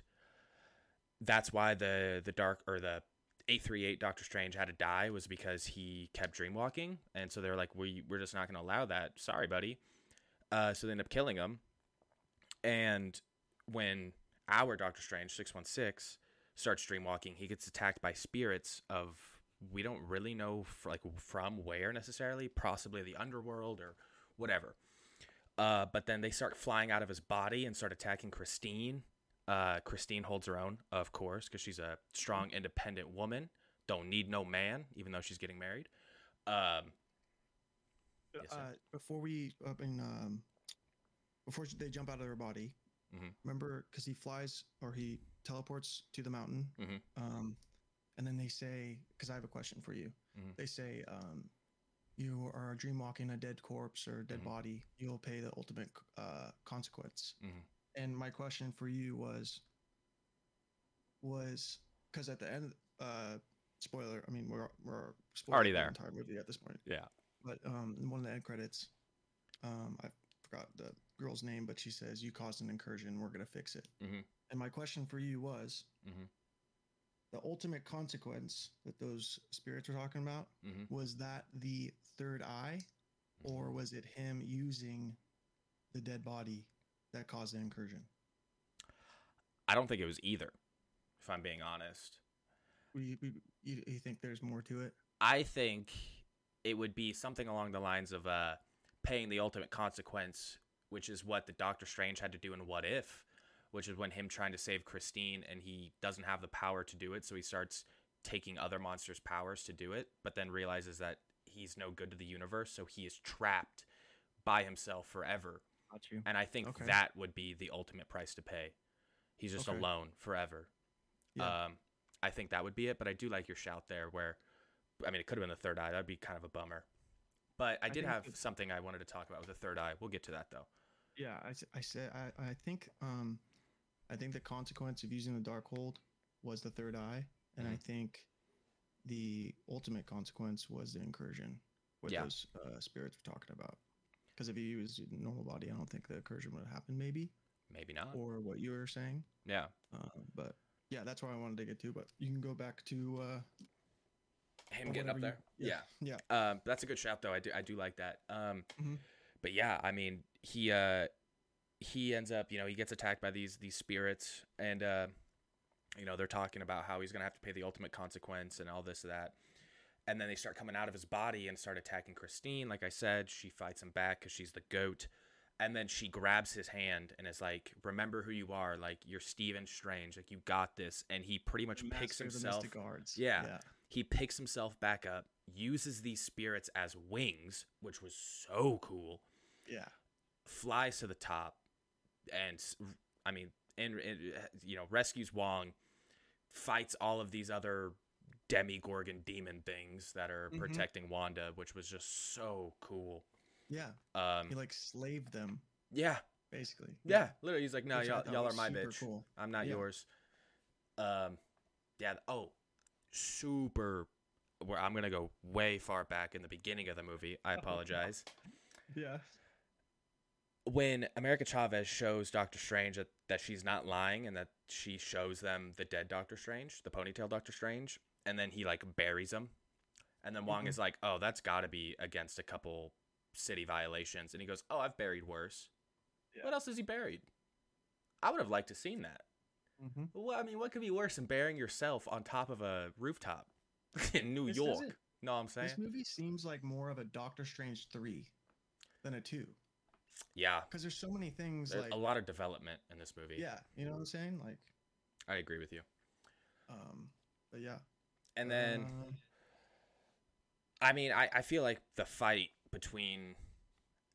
that's why the the dark or the 838 Doctor Strange had to die was because he kept dreamwalking. And so they're like, we, we're just not going to allow that. Sorry, buddy. Uh, so they end up killing him. And when our Doctor Strange, 616, starts dreamwalking, he gets attacked by spirits of, we don't really know f- like from where necessarily, possibly the underworld or whatever. Uh, but then they start flying out of his body and start attacking Christine. Uh, Christine holds her own, of course, because she's a strong, independent woman. Don't need no man, even though she's getting married. Um, Yes,
uh, before we, I mean, um, before they jump out of their body,
Mhm.
remember because he flies or he teleports to the mountain,
Mhm.
um, and then they say, because I have a question for you.
Mhm.
They say, um, you are dreamwalking a dead corpse or dead
Mhm.
body, you'll pay the ultimate uh, consequence.
Mhm.
And my question for you was, was because at the end, uh, spoiler. I mean, we're we're
Already
the
there.
entire movie at this point.
Yeah.
But um, in one of the end credits, um, I forgot the girl's name, but she says, "You caused an incursion. We're gonna fix it."
Mhm.
And my question for you was,
Mhm.
the ultimate consequence that those spirits were talking about
Mhm.
was that the third eye, or was it him using the dead body that caused the incursion?
I don't think it was either, if I'm being honest.
You, you, you you think there's more to it?
I think it would be something along the lines of uh, paying the ultimate consequence, which is what the Doctor Strange had to do in What If, which is when him trying to save Christine and he doesn't have the power to do it, so he starts taking other monsters' powers to do it, but then realizes that he's no good to the universe, so he is trapped by himself forever.
Got you.
And I think
Okay.
that would be the ultimate price to pay. He's just
Okay.
alone forever.
Yeah.
Um, I think that would be it, but I do like your shout there where, I mean, it could have been the third eye. That'd be kind of a bummer. But I
I
did have something I wanted to talk about with the third eye. We'll get to that though.
Yeah, I said I, I think um I think the consequence of using the Darkhold was the third eye, and I
Mhm.
think the ultimate consequence was the incursion, what
Yeah.
those uh, spirits were talking about. Because if you use normal body, I don't think the incursion would have happened, maybe,
Maybe not.
or what you were saying.
yeah.
Uh, but yeah, that's where I wanted to get to. But you can go back to uh,
Him getting up there.
you-
yeah.
yeah,
Um, that's a good shout though. I do I do like that. Um,
Mhm.
but yeah, I mean he uh he ends up you know he gets attacked by these these spirits and uh you know they're talking about how he's gonna have to pay the ultimate consequence and all this that. And then they start coming out of his body and start attacking Christine. Like I said, she fights him back because she's the goat. And then she grabs his hand and is like, "Remember who you are. Like you're Stephen Strange. Like you got this." And he pretty much picks
master of the
himself Yeah.
yeah,
he picks himself back up, uses these spirits as wings, which was so cool.
yeah.
Flies to the top, and I mean, and, and, uh, you know, rescues Wong, fights all of these other demigorgon demon things that are
Mhm.
protecting Wanda, which was just so cool.
yeah.
Um,
He like slaved them
yeah,
basically.
yeah, literally, he's like, no,
Which
y'all, y'all are my bitch.
Cool.
I'm not
Yeah.
yours. Um, yeah. Oh, super. Where I'm gonna go way far back in the beginning of the movie. I
Oh,
apologize.
Yeah.
When America Chavez shows Doctor Strange that, that she's not lying and that she shows them the dead Doctor Strange, the ponytail Doctor Strange, and then he like buries him, and then Wong
Mhm.
is like, "Oh, that's got to be against a couple city violations," and he goes, "Oh, I've buried worse.
Yeah.
What else is he buried? I would have liked to seen that."
Mm-hmm.
Well, I mean, what could be worse than burying yourself on top of a rooftop in New
This
York? No, I'm saying.
This movie seems like more of a Doctor Strange three than a two,
Yeah,
because there's so many things
there's
like
a lot of development in this movie.
yeah, you know what I'm saying? Like,
I agree with you.
um, but yeah,
And then,
Uh,
I mean, I, I feel like the fight between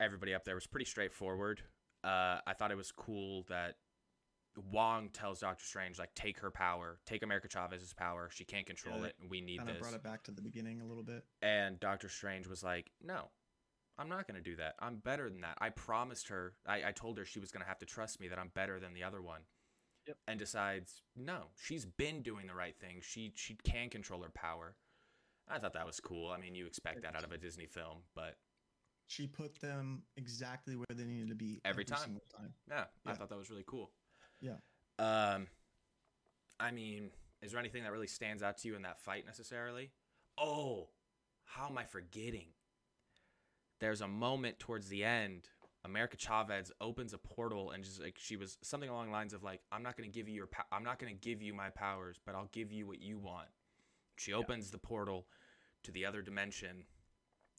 everybody up there was pretty straightforward. Uh, I thought it was cool that Wong tells Doctor Strange, like, take her power, take America Chavez's power. She can't control
Yeah,
it. and We need
kind of
this.
brought it back to the beginning a little bit.
And Doctor Strange was like, no, I'm not going to do that. I'm better than that. I promised her, I, I told her she was going to have to trust me that I'm better than the other one.
Yep.
And decides, no, she's been doing the right thing. She she can control her power. I thought that was cool. I mean, you expect that out of a Disney film, but
She put them exactly where they needed to be
Every time.
time.
yeah, I thought that was really cool.
Yeah.
Um, I mean, is there anything that really stands out to you in that fight necessarily? Oh, how am I forgetting? There's a moment towards the end. America Chavez opens a portal and just like she was something along the lines of like, "I'm not going to give you your, po- I'm not going to give you my powers, but I'll give you what you want." She opens the portal to the other dimension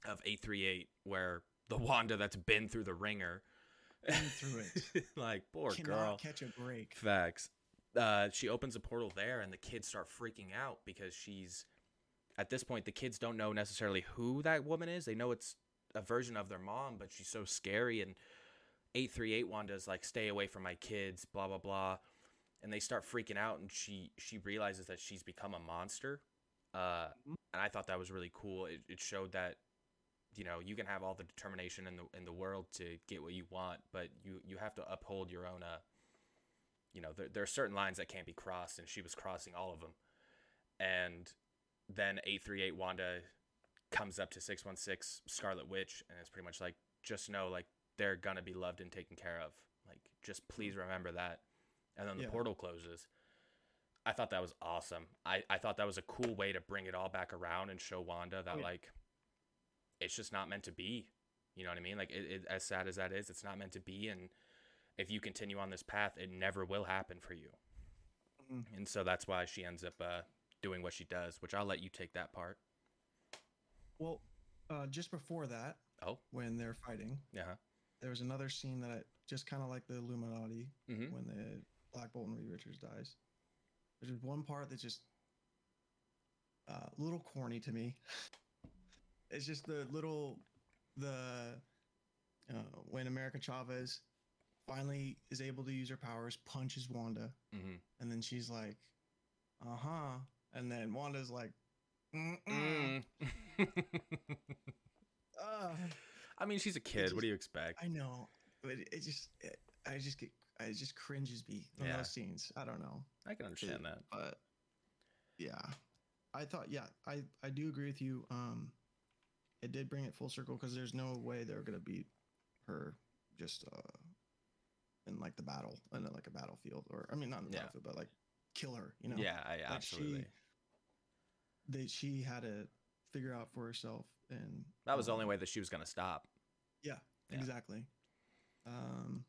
of 838, where the Wanda that's been through the wringer,
Been through it.
like poor
Cannot
girl,
catch a break.
Facts. Uh, she opens a portal there, and the kids start freaking out because she's. At this point, the kids don't know necessarily who that woman is. They know it's a version of their mom, but she's so scary. And 838 Wanda's like, stay away from my kids, blah, blah, blah. And they start freaking out, and she, she realizes that she's become a monster. Uh, and I thought that was really cool. It, it showed that, you know, you can have all the determination in the in the world to get what you want, but you you have to uphold your own uh, you know, there, there are certain lines that can't be crossed, and she was crossing all of them. And then 838 Wanda comes up to 616 Scarlet Witch, and it's pretty much like, just know, like, they're gonna be loved and taken care of. Like, just please remember that. And then the
Yeah.
portal closes. I thought that was awesome. I, I thought that was a cool way to bring it all back around and show Wanda that,
Oh, yeah.
like, it's just not meant to be. You know what I mean? Like, it, it, as sad as that is, it's not meant to be. And if you continue on this path, it never will happen for you.
Mhm.
And so that's why she ends up uh, doing what she does, which I'll let you take that part.
Well, uh, just before that,
Oh,
when they're fighting,
yeah.
there was another scene that I just kind of like the Illuminati
Mm-hmm.
when the Black Bolt and Reed Richards dies. There's one part that's just uh, a little corny to me. it's just the little the uh, when America Chavez finally is able to use her powers, punches Wanda,
Mm-hmm.
and then she's like, "Uh huh," and then Wanda's like.
Mm.
"Uh."
I mean, she's a kid.
just-
what do you expect?
I know, but it, it just it, I just get I just cringes me from
Yeah.
those scenes. I don't know.
I can understand that.
but yeah i thought yeah i i do agree with you um it did bring it full circle because there's no way they're gonna beat her just uh in like the battle in like a battlefield or i mean not in the
Yeah.
battlefield but like kill her you know
yeah, I,
like
absolutely.
she they she had to figure out for herself and
that was the only
um,
way that she was gonna stop.
yeah,
Yeah.
exactly um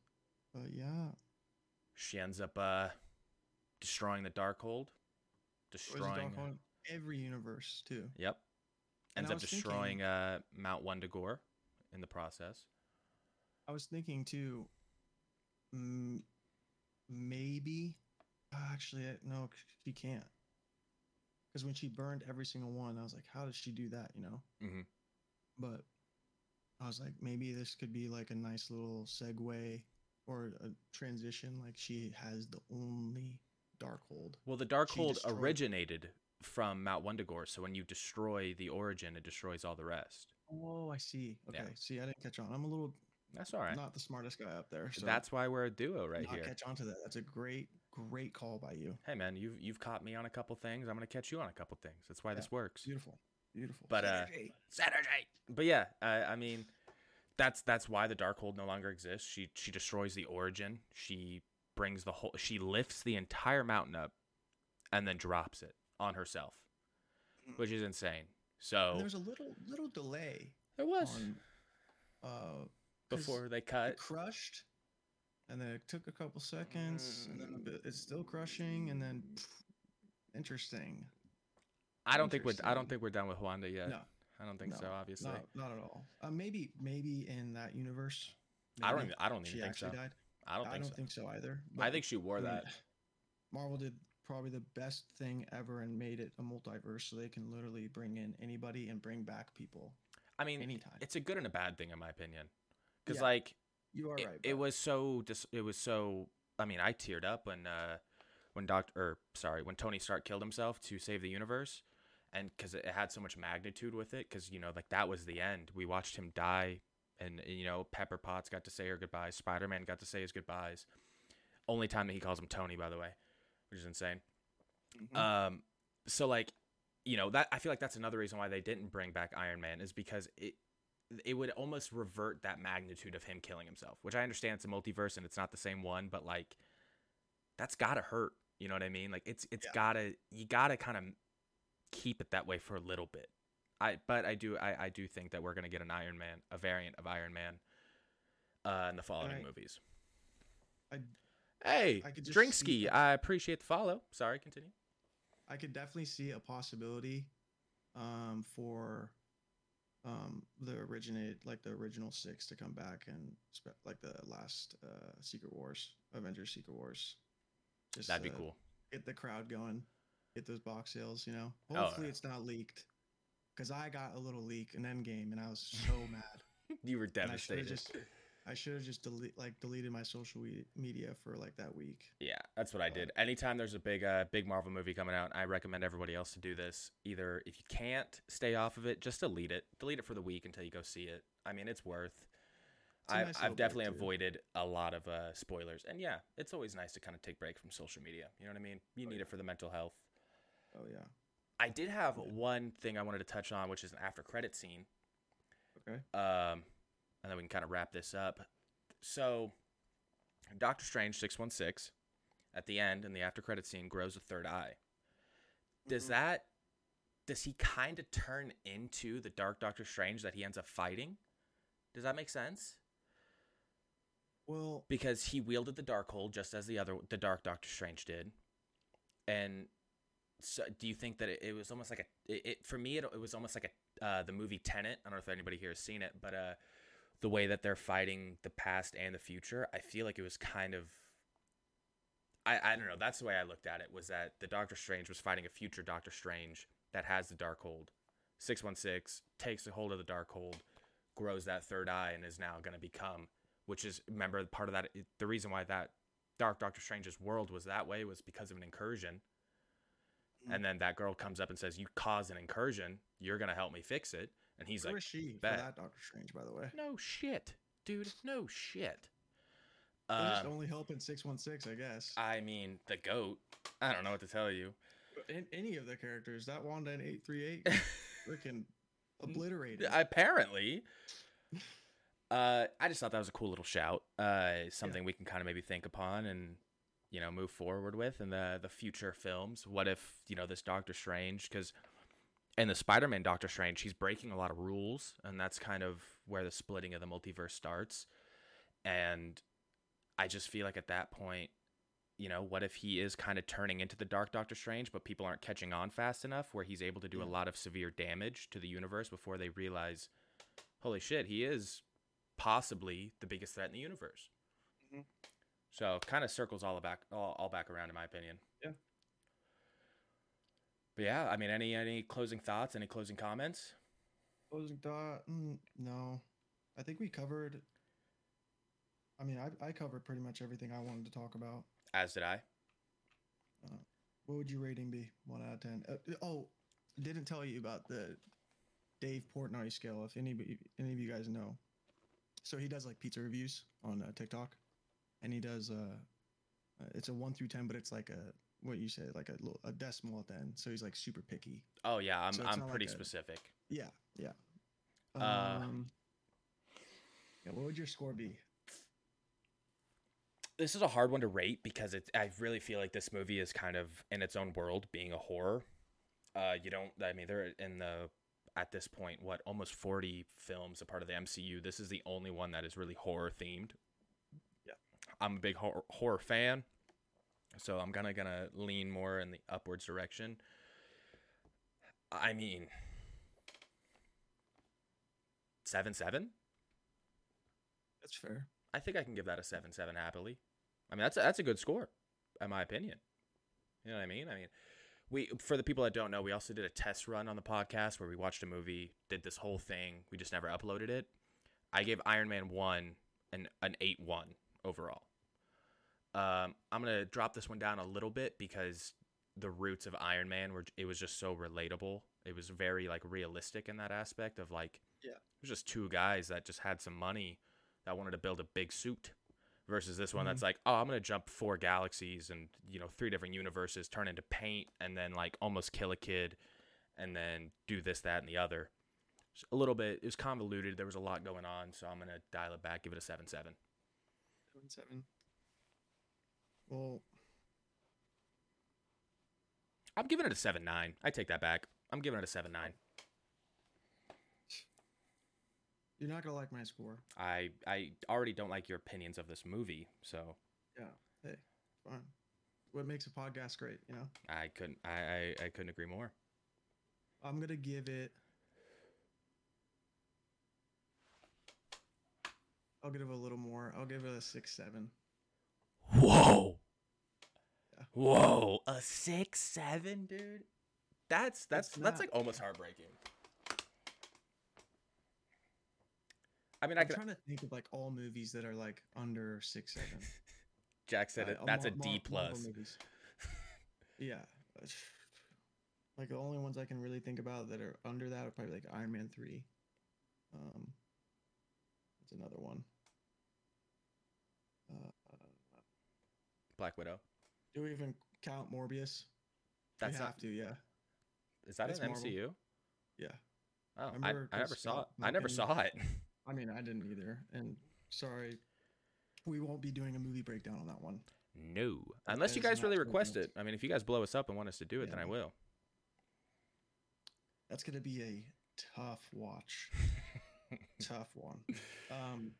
but yeah
She ends up uh, destroying the
is it
destroying.
called? every universe too
Yep. Ends up destroying
thinking-
uh, Mount Wundagore in the process.
I was thinking too. Maybe, actually, no, she can't. Because when she burned every single one, I was like, how did she do that? You know.
Mhm.
But I was like, maybe this could be like a nice little segue or a transition. Like she has the only Darkhold.
Well, the Darkhold
destroyed-
originated from Mount Wundagore, so when you destroy the origin, it destroys all the rest.
Oh, I see. Okay,
Yeah.
see, I didn't catch on. I'm a little
That's all right.
not the smartest guy up there. So
That's why we're a duo right
not
here.
catch on to that. That's a great, great call by you.
Hey man, you've you've caught me on a couple things. I'm gonna catch you on a couple things. That's why
Yeah.
this works.
Beautiful, beautiful.
But, uh,
Saturday.
Saturday. But yeah, I, I mean, that's that's why the Darkhold no longer exists. She she destroys the origin. She brings the whole. She lifts the entire mountain up, and then drops it on herself, which is insane.
And
So
there's a little little delay
there was
on uh
before they
it
cut.
crushed and then it took a couple seconds and then a bit- it's still crushing and then pff, interesting
I don't think we're I don't think we're done with Wanda yet.
no
I don't think so. Obviously,
not, not at all uh, maybe maybe in that universe
I don't. Even, I don't even think so.
died
I don't think so.
either
I think she wore
I mean,
that.
marvel did probably the best thing ever and made it a multiverse so they can literally bring in anybody and bring back people
I mean,
anytime.
it's a good and a bad thing in my opinion, because
Yeah,
like
you are
it,
right
it was so dis- it was so i mean i teared up when uh when doctor or sorry when tony stark killed himself to save the universe and because it had so much magnitude with it because you know like that was the end. We watched him die and you know pepper potts got to say her goodbyes spider-man got to say his goodbyes. Only time that he calls him tony by the way which is insane
Mhm.
um so like you know that i feel like that's another reason why they didn't bring back iron man is because it it would almost revert that magnitude of him killing himself which i understand it's a multiverse and it's not the same one but like that's gotta hurt You know what I mean? Like it's it's
Yeah.
gotta you gotta kind of keep it that way for a little bit. I but I do I, I do think that we're gonna get an Iron Man, a variant of Iron Man, uh, in the following
I-
movies.
I
Hey,
I could just see
Drinksky,
that.
I appreciate the follow. Sorry, continue.
I could definitely see a possibility um, for um, the originate like the original six to come back and spe- like the last uh, Secret Wars, Avengers Secret Wars. Just
That'd be cool.
Get the crowd going, get those box sales. You know,
Oh,
hopefully
yeah.
it's not leaked because I got a little leak in Endgame and I was so mad.
You were devastated.
just I should have just delete like deleted my social media for like that week.
Yeah, that's what I did. Anytime there's a big uh big Marvel movie coming out, I recommend everybody else to do this. Either if you can't stay off of it, just delete it. Delete it for the week until you go see it. I mean, it's worth.
It's
I,
nice
I've definitely avoided a lot of uh, spoilers, and yeah, it's always nice to kind of take break from social media. You know what I mean? You
Oh,
need
yeah.
it for the mental health.
Oh yeah.
I did have
Yeah.
one thing I wanted to touch on, which is an after credit scene.
Okay.
Um, and then we can kind of wrap this up. So, Doctor Strange six one six, at the end in the after credit scene, grows a third eye. Does
Mhm.
that? Does he kind of turn into the Dark Doctor Strange that he ends up fighting? Does that make sense?
Well,
Because he wielded the Darkhold just as the other, the Dark Doctor Strange did, and so do you think that it, it was almost like a it, it for me it, it was almost like a uh, the movie Tenet. I don't know if anybody here has seen it, but uh, the way that they're fighting the past and the future, I feel like it was kind of I I don't know. That's the way I looked at it. Was that the Doctor Strange was fighting a future Doctor Strange that has the. Six one six takes a hold of the Darkhold, grows that third eye, and is now going to become. Which is remember part of that. The reason why that Dark Doctor Strange's world was that way was because of an incursion.
Mm.
And then that girl comes up and says, "You caused an incursion. You're gonna help me fix it." And he's
where
like,
is she
bet.
for that Doctor Strange, by the way?
"No shit, dude. No shit."
Just
Um,
only helping six one six, I guess.
I mean, the goat. I don't know what to tell you.
In, any of the characters, that Wanda and eight three eight, freaking obliterated.
Apparently. Uh, I just thought that was a cool little shout. Uh, something we can kind of maybe think upon and you know move forward with in the the future films. What if you know this Doctor Strange? Because in the Spider-Man Doctor Strange, he's breaking a lot of rules, and that's kind of where the splitting of the multiverse starts. And I just feel like at that point, you know, what if he is kind of turning into the Dark Doctor Strange, but people aren't catching on fast enough, where he's able to do a lot of severe damage to the universe before they realize, holy shit, he is possibly the biggest threat in the universe.
Mhm.
So kind of circles all back all, all back around in my opinion.
Yeah.
But yeah, I mean, any any closing thoughts? Any closing comments?
Closing thought? Mm, no, I think we covered. I mean, I I covered pretty much everything I wanted to talk about.
As did I.
What would your rating be? One out of ten. Uh, oh, didn't tell you about the Dave Portnoy scale. If any any of you guys know, so he does like pizza reviews on uh, TikTok, and he does uh, uh, it's a one through ten, but it's like a what you say like a little, a decimal at the end. So he's like super picky.
Oh yeah, I'm
So
I'm pretty
like a-
specific.
Yeah, yeah.
Uh,
Um, yeah. What would your score be?
this is a hard one to rate because it I really feel like this movie is kind of in its own world being a horror. Uh you don't I mean they're in the at this point what almost 40 films a part of the MCU. This is the only one that is really horror themed.
Yeah.
I'm a big horror, horror fan. So I'm going to going to lean more in the upwards direction. I mean 7 7?
That's fair.
I think I can give that a seven seven happily. I mean that's a, that's a good score, in my opinion. You know what I mean? I mean, we for the people that don't know, we also did a test run on the podcast where we watched a movie, did this whole thing. We just never uploaded it. I gave Iron Man one an an eight one overall. Um, I'm gonna drop this one down a little bit because the roots of Iron Man were it was just so relatable. It was very like realistic in that aspect of like
Yeah.
it was just two guys that just had some money that wanted to build a big suit versus this one that's like oh i'm gonna jump four galaxies and you know three different universes turn into paint and then like almost kill a kid and then do this that and the other a little bit it was convoluted there was a lot going on so i'm gonna dial it back give it a 7-7
Seven seven. Well,
I'm giving it a seven nine. I take that back. I'm giving it a seven nine.
You're not gonna like my score.
I I already don't like your opinions of this movie, so
Yeah. Hey, fine. What makes a podcast great, you know?
I couldn't I I, I couldn't agree more.
I'm gonna give it. I'll give it a little more. I'll give it a six seven.
Whoa. Whoa, a six seven, dude. That's that's
It's
that's like almost heartbreaking. I mean, I
I'm
could.
trying to think of like all movies that are like under six seven.
Jack said
Uh,
it. That's a
Mar-
D
Mar- Marvel
plus.
yeah. Like the only ones I can really think about that are under that are probably like Iron Man three. Um, it's another one.
Black Widow.
do we even count Morbius?
That's
we
not,
have to, yeah,
is that
that's
an
Marvel.
MCU?
yeah.
Oh, I,
remember
I never saw it. I never saw it.
I mean, I didn't either, and sorry, we won't be doing a movie breakdown on that one.
No, unless you guys really request it. I mean, if you guys blow us up and want us to do it, then I will.
That's gonna be a tough watch. tough one. Um,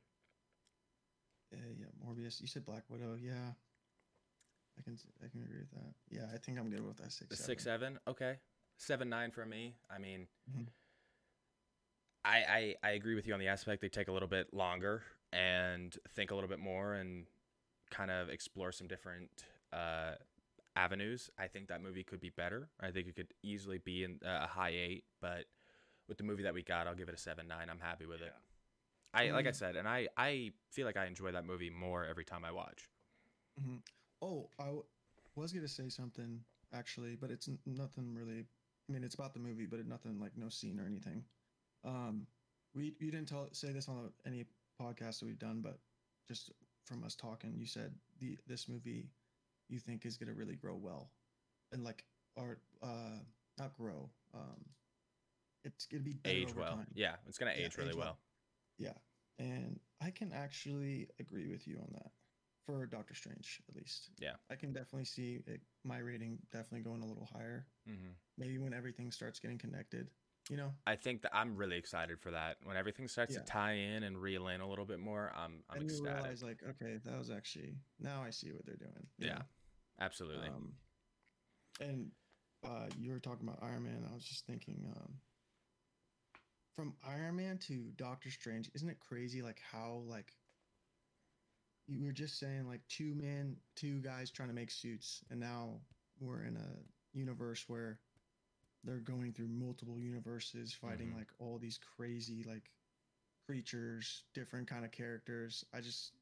yeah, yeah, Morbius. You said Black Widow. Yeah, I can I can agree with that. Yeah, I think I'm good with that six.
The
seven.
six seven, okay, seven nine for me. I mean,
Mhm.
I, I I agree with you on the aspect they take a little bit longer and think a little bit more and kind of explore some different uh, avenues. I think that movie could be better. I think it could easily be in uh, a high eight, but with the movie that we got, I'll give it a seven nine. I'm happy with it. I like I
Mm.
said, and I I feel like I enjoy that movie more every time I watch.
Mhm. Oh, I w- was gonna say something actually, but it's n- nothing really. I mean, it's about the movie, but it, nothing like no scene or anything. Um, we you didn't tell say this on any podcast that we've done, but just from us talking, you said the this movie you think is gonna really grow well, and like or uh not grow. Um, it's gonna be
Age well,
time.
yeah, it's gonna
Yeah,
age really
age
well.
well. Yeah, and I can actually agree with you on that for Doctor Strange, at least.
Yeah.
I can definitely see it, my rating definitely going a little higher.
hmm
Maybe when everything starts getting connected, you know.
I think that I'm really excited for that. When everything starts
Yeah.
to tie in and reel in a little bit more, I'm I'm
and
ecstatic.
realize, like, okay, that was actually now I see what they're doing.
Yeah,
know?
Absolutely.
Um, and uh, you were talking about Iron Man. I was just thinking, um, from Iron Man to Doctor Strange, isn't it crazy? Like how like you were just saying, like two men, two guys trying to make suits, and now we're in a universe where they're going through multiple universes, fighting
Mhm.
like all these crazy like creatures, different kind of characters. I just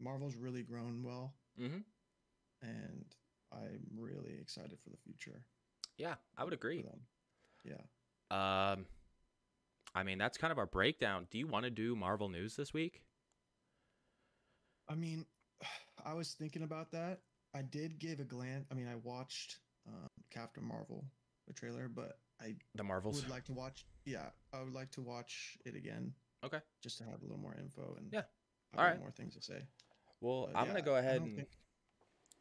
Marvel's really grown well
hmm
and I'm really excited for the future.
Yeah, I would agree.
Yeah.
Um, I mean that's kind of our breakdown. Do you want to do Marvel news this week?
I mean, I was thinking about that. I did give a glance. I mean, I watched um, Captain Marvel, the trailer, but I
The Marvels.
would like to watch. Yeah, I would like to watch it again.
Okay.
Just to have a little more info and
Yeah. All right.
more things to say.
well,
But
I'm
yeah,
gonna go ahead
don't
and
think-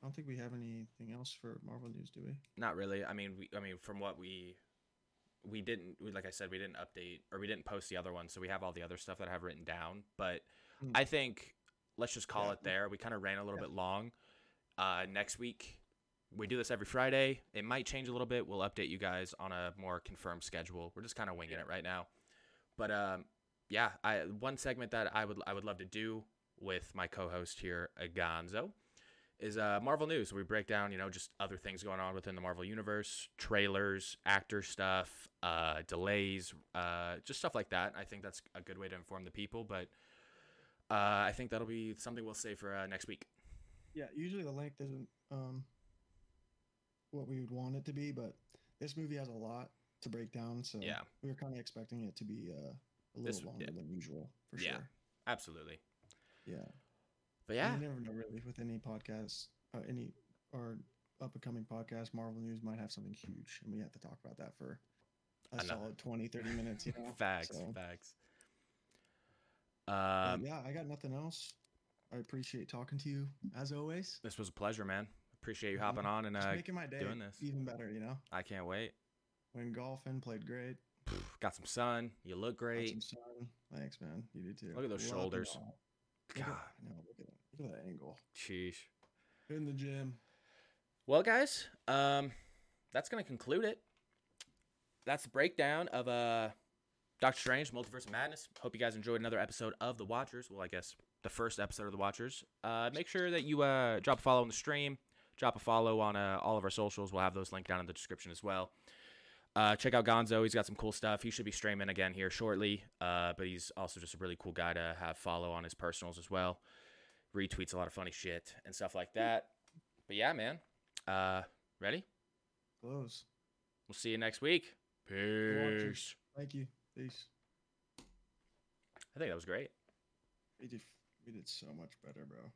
I don't think we have anything else for Marvel news, do we?
not really. I mean, we. I mean, from what we. We didn't, we, like I said, we didn't update or we didn't post the other one, so we have all the other stuff that I have written down. But
Mm.
I think let's just call
Yeah.
it there. We kind of ran a little
Yeah.
bit long. Uh, next week, we do this every Friday. It might change a little bit. We'll update you guys on a more confirmed schedule. We're just kind of winging it right now. But um, yeah, I one segment that I would I would love to do with my co-host here, Agonzo, is uh, Marvel news. We break down, you know, just other things going on within the Marvel universe, trailers, actor stuff, uh, delays, uh, just stuff like that. I think that's a good way to inform the people. But uh, I think that'll be something we'll say for uh, next week.
Yeah, usually the length isn't um what we would want it to be, but this movie has a lot to break down, so
Yeah.
we were kind of expecting it to be uh, a little
This-
longer
yeah.
than usual for
Yeah.
sure.
Absolutely.
Yeah,
But
yeah.
yeah,
You never know really with any podcast, uh, any or up and coming podcast. Marvel News might have something huge, and we have to talk about that for a
Another-
solid 20, 30 minutes. You know,
facts,
So,
facts. Um,
yeah, I got nothing else. I appreciate talking to you as always.
this was a pleasure, man. appreciate you
Mhm.
hopping on and uh,
making my day
doing this.
even better. You know,
I can't wait.
when golfing played great.
Got some sun. You look
got
great.
some sun. Thanks, man. You do too.
Look at those
Love
shoulders. God,
at, know, look at that. Look at that angle.
sheesh.
In the gym.
Well, guys, um, that's gonna conclude it. That's the breakdown of uh, Doctor Strange: Multiverse of Madness. Hope you guys enjoyed another episode of The Watchers. Well, I guess the first episode of The Watchers. Uh, make sure that you uh, drop a follow on the stream. Drop a follow on uh, all of our socials. We'll have those linked down in the description as well. Uh, check out Gonzo. He's got some cool stuff. He should be streaming again here shortly. Uh, but he's also just a really cool guy to have follow on his personals as well. Retweets a lot of funny shit and stuff like that. But yeah, man. Uh, ready?
Close.
We'll see you next week. Peace.
Thank you. Peace.
I think that was great.
We did. We did so much better, bro.